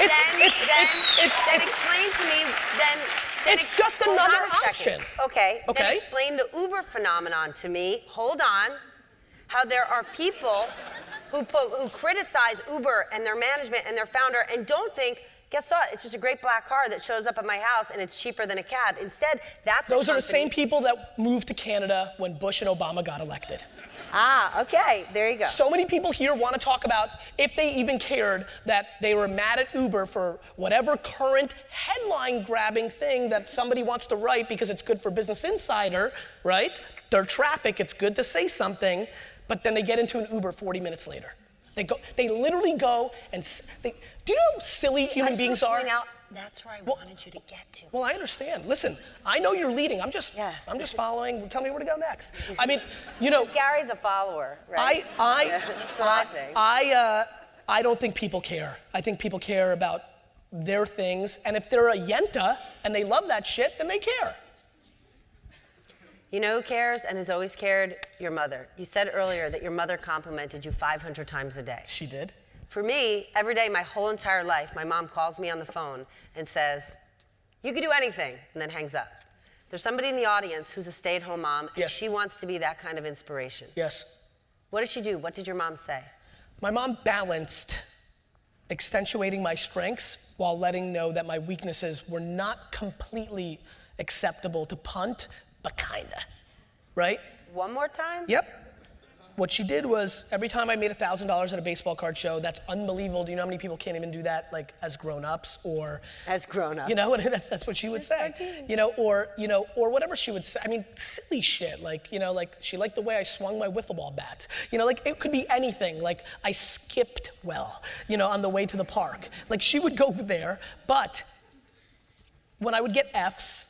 It's, then it's, then, it's, then explain to me then. then It's just another option. Okay. okay. Then explain the Uber phenomenon to me. Hold on. How there are people who put, who criticize Uber and their management and their founder and don't think. Guess what? It's just a great black car that shows up at my house and it's cheaper than a cab. Instead, that's those are the same people that moved to Canada when Bush and Obama got elected. Ah, okay. There you go. So many people here want to talk about if they even cared that they were mad at Uber for whatever current headline grabbing thing that somebody wants to write because it's good for Business Insider, right? Their traffic, it's good to say something, but then they get into an Uber 40 minutes later. They go, they literally go and they, do you know how silly human beings are? out, that's where I wanted you to get to. Well, I understand. Listen, I know you're leading. I'm just, Yes. I'm just following. Tell me where to go next. I mean, you know, Gary's a follower, right? I, I, That's what I think. I, uh, I don't think people care. I think people care about their things, and if they're a yenta and they love that shit, then they care. You know who cares and has always cared? Your mother. You said earlier that your mother complimented you 500 times a day. She did. For me, every day, my whole entire life, my mom calls me on the phone and says, You could do anything, and then hangs up. There's somebody in the audience who's a stay at home mom, and Yes. she wants to be that kind of inspiration. Yes. What does she do? What did your mom say? My mom balanced accentuating my strengths while letting know that my weaknesses were not completely acceptable to punt, but kinda, right? One more time? Yep. What she did was every time I made $1,000 at a baseball card show, that's unbelievable. Do you know how many people can't even do that like as grown-ups or As grown-ups. you know, that's, that's what she would say. You know, or you know, or whatever she would say. I mean, silly shit. Like, you know, like she liked the way I swung my wiffle ball bat. You know, like it could be anything. Like I skipped well, you know, on the way to the park. Like she would go there, but when I would get F's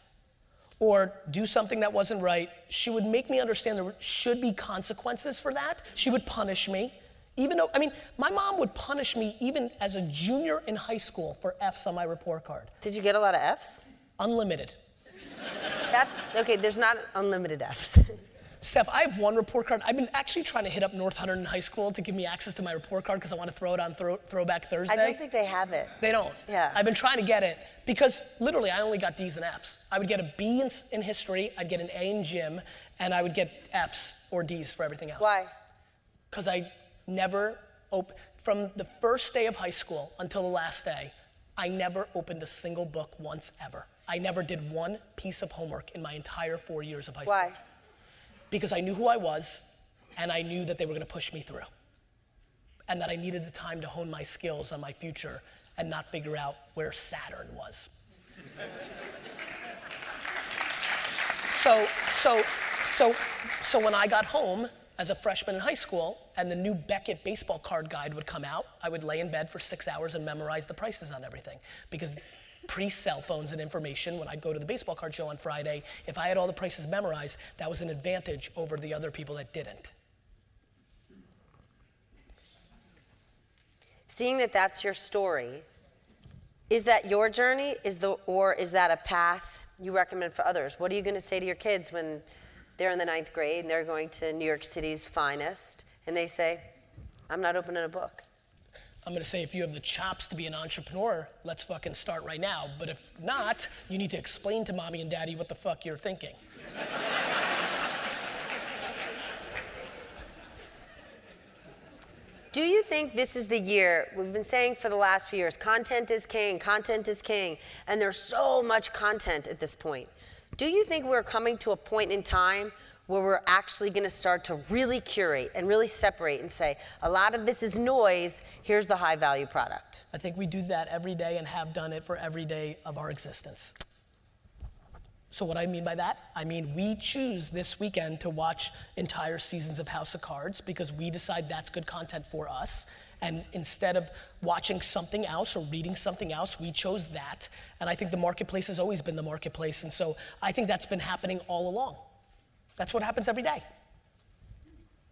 or do something that wasn't right, she would make me understand there should be consequences for that. She would punish me. Even though, I mean, my mom would punish me even as a junior in high school for F's on my report card. Did you get a lot of F's? Unlimited. That's okay. There's not unlimited F's. Steph, I have one report card. I've been actually trying to hit up North Hunterdon High School to give me access to my report card because I want to throw it on throw, Throwback Thursday. I don't think they have it. They don't. Yeah. I've been trying to get it because literally I only got D's and F's. I would get a B in, in history, I'd get an A in gym, and I would get F's or D's for everything else. Why? Because I never op- from the first day of high school until the last day, I never opened a single book once ever. I never did one piece of homework in my entire four years of high school Why? Because I knew who I was and I knew that they were going to push me through. And that I needed the time to hone my skills on my future and not figure out where Saturn was. so, so, so, so when I got home as a freshman in high school and the new Beckett baseball card guide would come out, I would lay in bed for six hours and memorize the prices on everything. Because pre cell phones and information, when I'd go to the baseball card show on Friday, if I had all the prices memorized, that was an advantage over the other people that didn't. Seeing that that's your story, is that your journey? Is the or is that a path you recommend for others? What are you going to say to your kids when they're in the ninth grade and they're going to New York City's finest and they say, "I'm not opening a book." I'm gonna say if you have the chops to be an entrepreneur, let's fucking start right now. But if not, you need to explain to mommy and daddy what the fuck you're thinking. Do you think this is the year we've been saying for the last few years content is king, content is king, and there's so much content at this point? Do you think we're coming to a point in time where we're actually going to start to really curate and really separate and say, a lot of this is noise, here's the high value product? I think we do that every day and have done it for every day of our existence. So, what I mean by that, I mean we choose this weekend to watch entire seasons of House of Cards because we decide that's good content for us. And instead of watching something else or reading something else, we chose that. And I think the marketplace has always been the marketplace. And so I think that's been happening all along. That's what happens every day.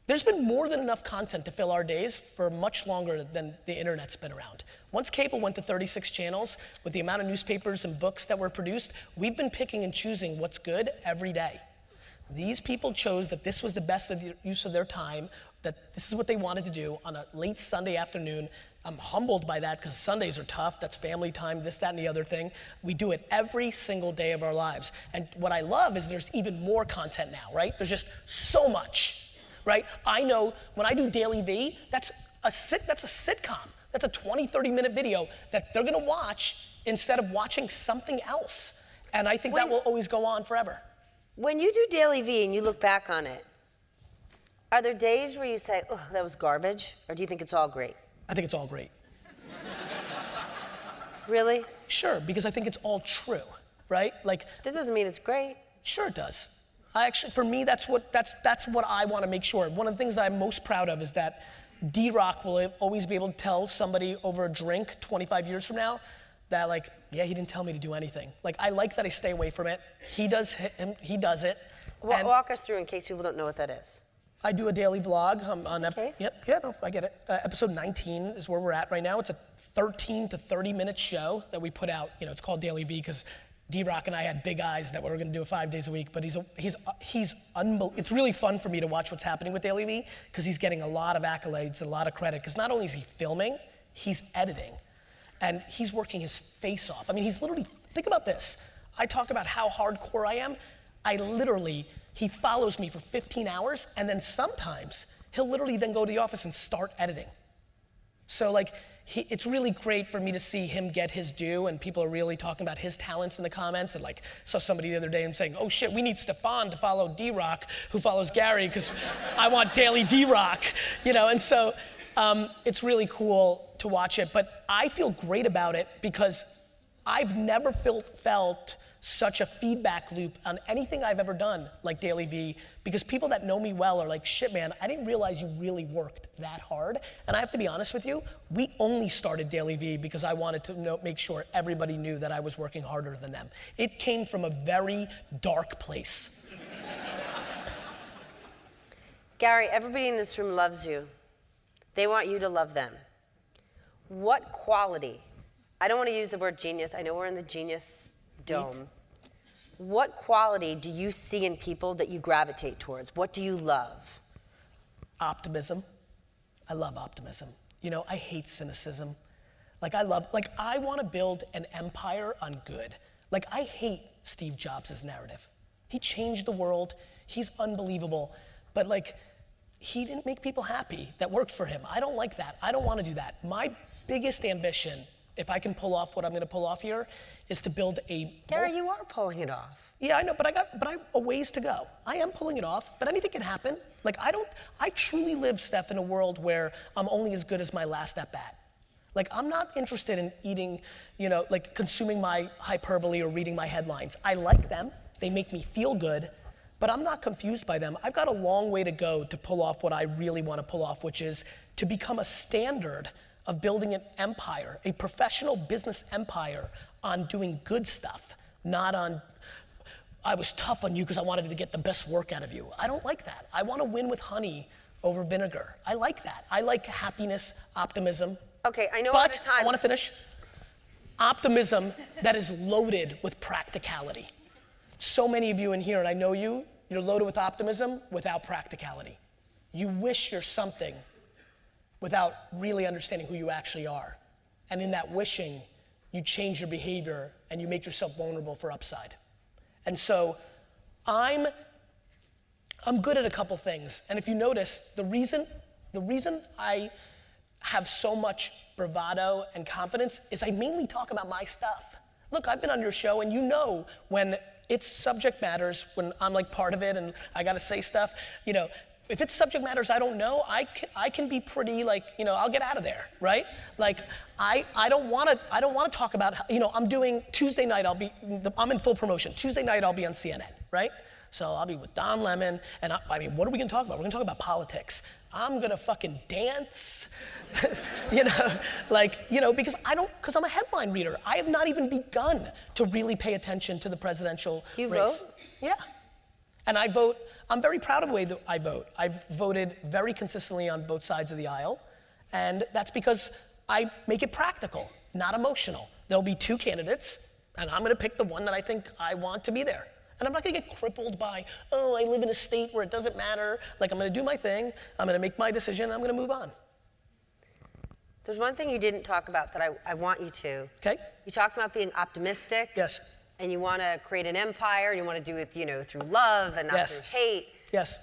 There's been more than enough content to fill our days for much longer than the internet's been around. Once cable went to 36 channels, with the amount of newspapers and books that were produced, we've been picking and choosing what's good every day. These people chose that this was the best use of their time, that this is what they wanted to do on a late Sunday afternoon. I'm humbled by that because Sundays are tough. That's family time, this, that, and the other thing. We do it every single day of our lives. And what I love is there's even more content now, right? There's just so much, right? I know when I do DailyVee, that's a sit, that's a sitcom. That's a 20, 30 minute video that they're gonna watch instead of watching something else. And I think that will always go on forever. When you do DailyVee and you look back on it, are there days where you say, oh, that was garbage? Or do you think it's all great? I think it's all great. Really? Sure, because I think it's all true, right? Like, This doesn't mean it's great. Sure it does. I actually, for me, that's what that's that's what I want to make sure. One of the things that I'm most proud of is that D Rock will always be able to tell somebody over a drink 25 years from now that like, yeah, he didn't tell me to do anything. Like I like that I stay away from it. He does him, he does it. And walk us through in case people don't know what that is. I do a daily vlog um, on ep- case. Yep, yeah, no, I get it. Uh, episode 19 is where we're at right now. It's a 13 to 30 minute show that we put out. You know, it's called DailyVee because D Rock and I had big eyes that we were going to do it five days a week. But he's a, he's uh, he's unbel- It's really fun for me to watch what's happening with DailyVee because he's getting a lot of accolades and a lot of credit. Because not only is he filming, he's editing, and he's working his face off. I mean, he's literally think about this. I talk about how hardcore I am. I literally he follows me for 15 hours, and then sometimes he'll literally then go to the office and start editing. So like he, it's really great for me to see him get his due and people are really talking about his talents in the comments and like saw somebody the other day and saying oh shit we need stefan to follow d-rock who follows gary because i want daily d-rock you know and so um, it's really cool to watch it but i feel great about it because i've never felt, felt such a feedback loop on anything I've ever done, like DailyVee, because people that know me well are like, shit, man, I didn't realize you really worked that hard. And I have to be honest with you, we only started DailyVee because I wanted to know, make sure everybody knew that I was working harder than them. It came from a very dark place. Gary, everybody in this room loves you. They want you to love them. What quality? I don't want to use the word genius. I know we're in the genius dome. What quality do you see in people that you gravitate towards? What do you love? Optimism. I love optimism. You know, I hate cynicism. Like I love, like I want to build an empire on good. Like I hate Steve Jobs' narrative. He changed the world. He's unbelievable. But like, he didn't make people happy that worked for him. I don't like that. I don't want to do that. My biggest ambition if I can pull off what I'm going to pull off here, is to build a. Gary, you are pulling it off. Yeah, I know, but I got, but I a ways to go. I am pulling it off, but anything can happen. Like I don't, I truly live, Steph, in a world where I'm only as good as my last at bat. Like I'm not interested in eating, you know, like consuming my hyperbole or reading my headlines. I like them. They make me feel good, but I'm not confused by them. I've got a long way to go to pull off what I really want to pull off, which is to become a standard of building an empire, a professional business empire on doing good stuff, not on, I was tough on you because I wanted to get the best work out of you. I don't like that. I want to win with honey over vinegar. I like that. I like happiness, optimism. Okay, I know but out of time. I want to finish. Optimism that is loaded with practicality. So many of you in here, and I know you, you're loaded with optimism without practicality. You wish you're something without really understanding who you actually are. And in that wishing, you change your behavior and you make yourself vulnerable for upside. And so I'm I'm good at a couple things. And if you notice, the reason the reason I have so much bravado and confidence is I mainly talk about my stuff. Look, I've been on your show and you know when it's subject matters, when I'm like part of it and I gotta say stuff, you know, if it's subject matters I don't know, I can, I can be pretty like, you know, I'll get out of there, right? Like, I, I don't want to, I don't want to talk about, you know, I'm doing Tuesday night, I'll be, I'm in full promotion. Tuesday night, I'll be on CNN, right? So I'll be with Don Lemon, and I, I mean, what are we gonna talk about? We're gonna talk about politics. I'm gonna fucking dance, you know, like, you know, because I don't, because I'm a headline reader. I have not even begun to really pay attention to the presidential Do you race. vote? Yeah. And I vote, I'm very proud of the way that I vote. I've voted very consistently on both sides of the aisle, and that's because I make it practical, not emotional. There'll be two candidates, and I'm gonna pick the one that I think I want to be there. And I'm not gonna get crippled by, oh, I live in a state where it doesn't matter. Like, I'm gonna do my thing, I'm gonna make my decision, I'm gonna move on. There's one thing you didn't talk about that I, I want you to. Okay? You talked about being optimistic. Yes. And you want to create an empire. You want to do it, you know, through love and not Yes. through hate. Yes.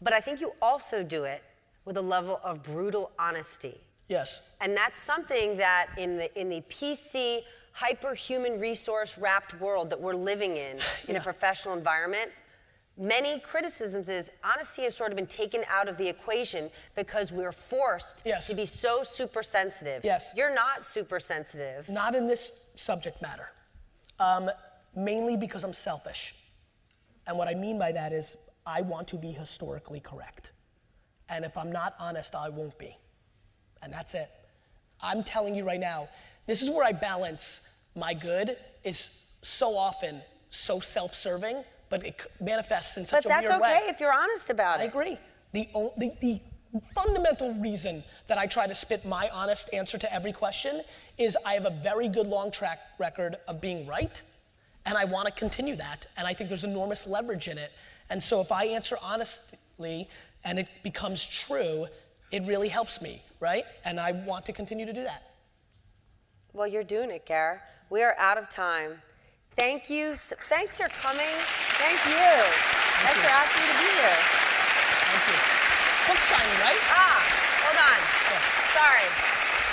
But I think you also do it with a level of brutal honesty. Yes. And that's something that in the in the PC hyperhuman resource wrapped world that we're living in in a professional environment, many criticisms is honesty has sort of been taken out of the equation because we're forced Yes. to be so super sensitive. Yes. You're not super sensitive. Not in this subject matter. Um, mainly because I'm selfish. And what I mean by that is I want to be historically correct. And if I'm not honest, I won't be. And that's it. I'm telling you right now, this is where I balance my good is so often so self-serving, but it manifests in such But a weird way. But that's okay if you're honest about I it. I agree. The, the, the fundamental reason that I try to spit my honest answer to every question is I have a very good long track record of being right, and I want to continue that. And I think there's enormous leverage in it. And so if I answer honestly and it becomes true, it really helps me, right? And I want to continue to do that. Well, you're doing it, Gar. We are out of time. Thank you. Thanks for coming. Thank you. Thanks for asking me to be here. Thank you. Book signing, right? Ah, hold on. Sorry.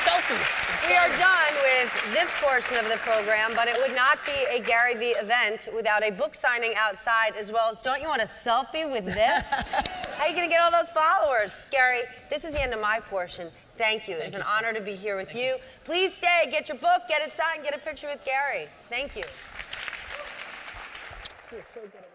selfies. We are done with this portion of the program, but it would not be a Gary Vee event without a book signing outside, as well as don't you want a selfie with this? How are you going to get all those followers? Gary, this is the end of my portion. Thank you. It's an honor to be here with you. Please stay, get your book, get it signed, get a picture with Gary. Thank you. Feels so good.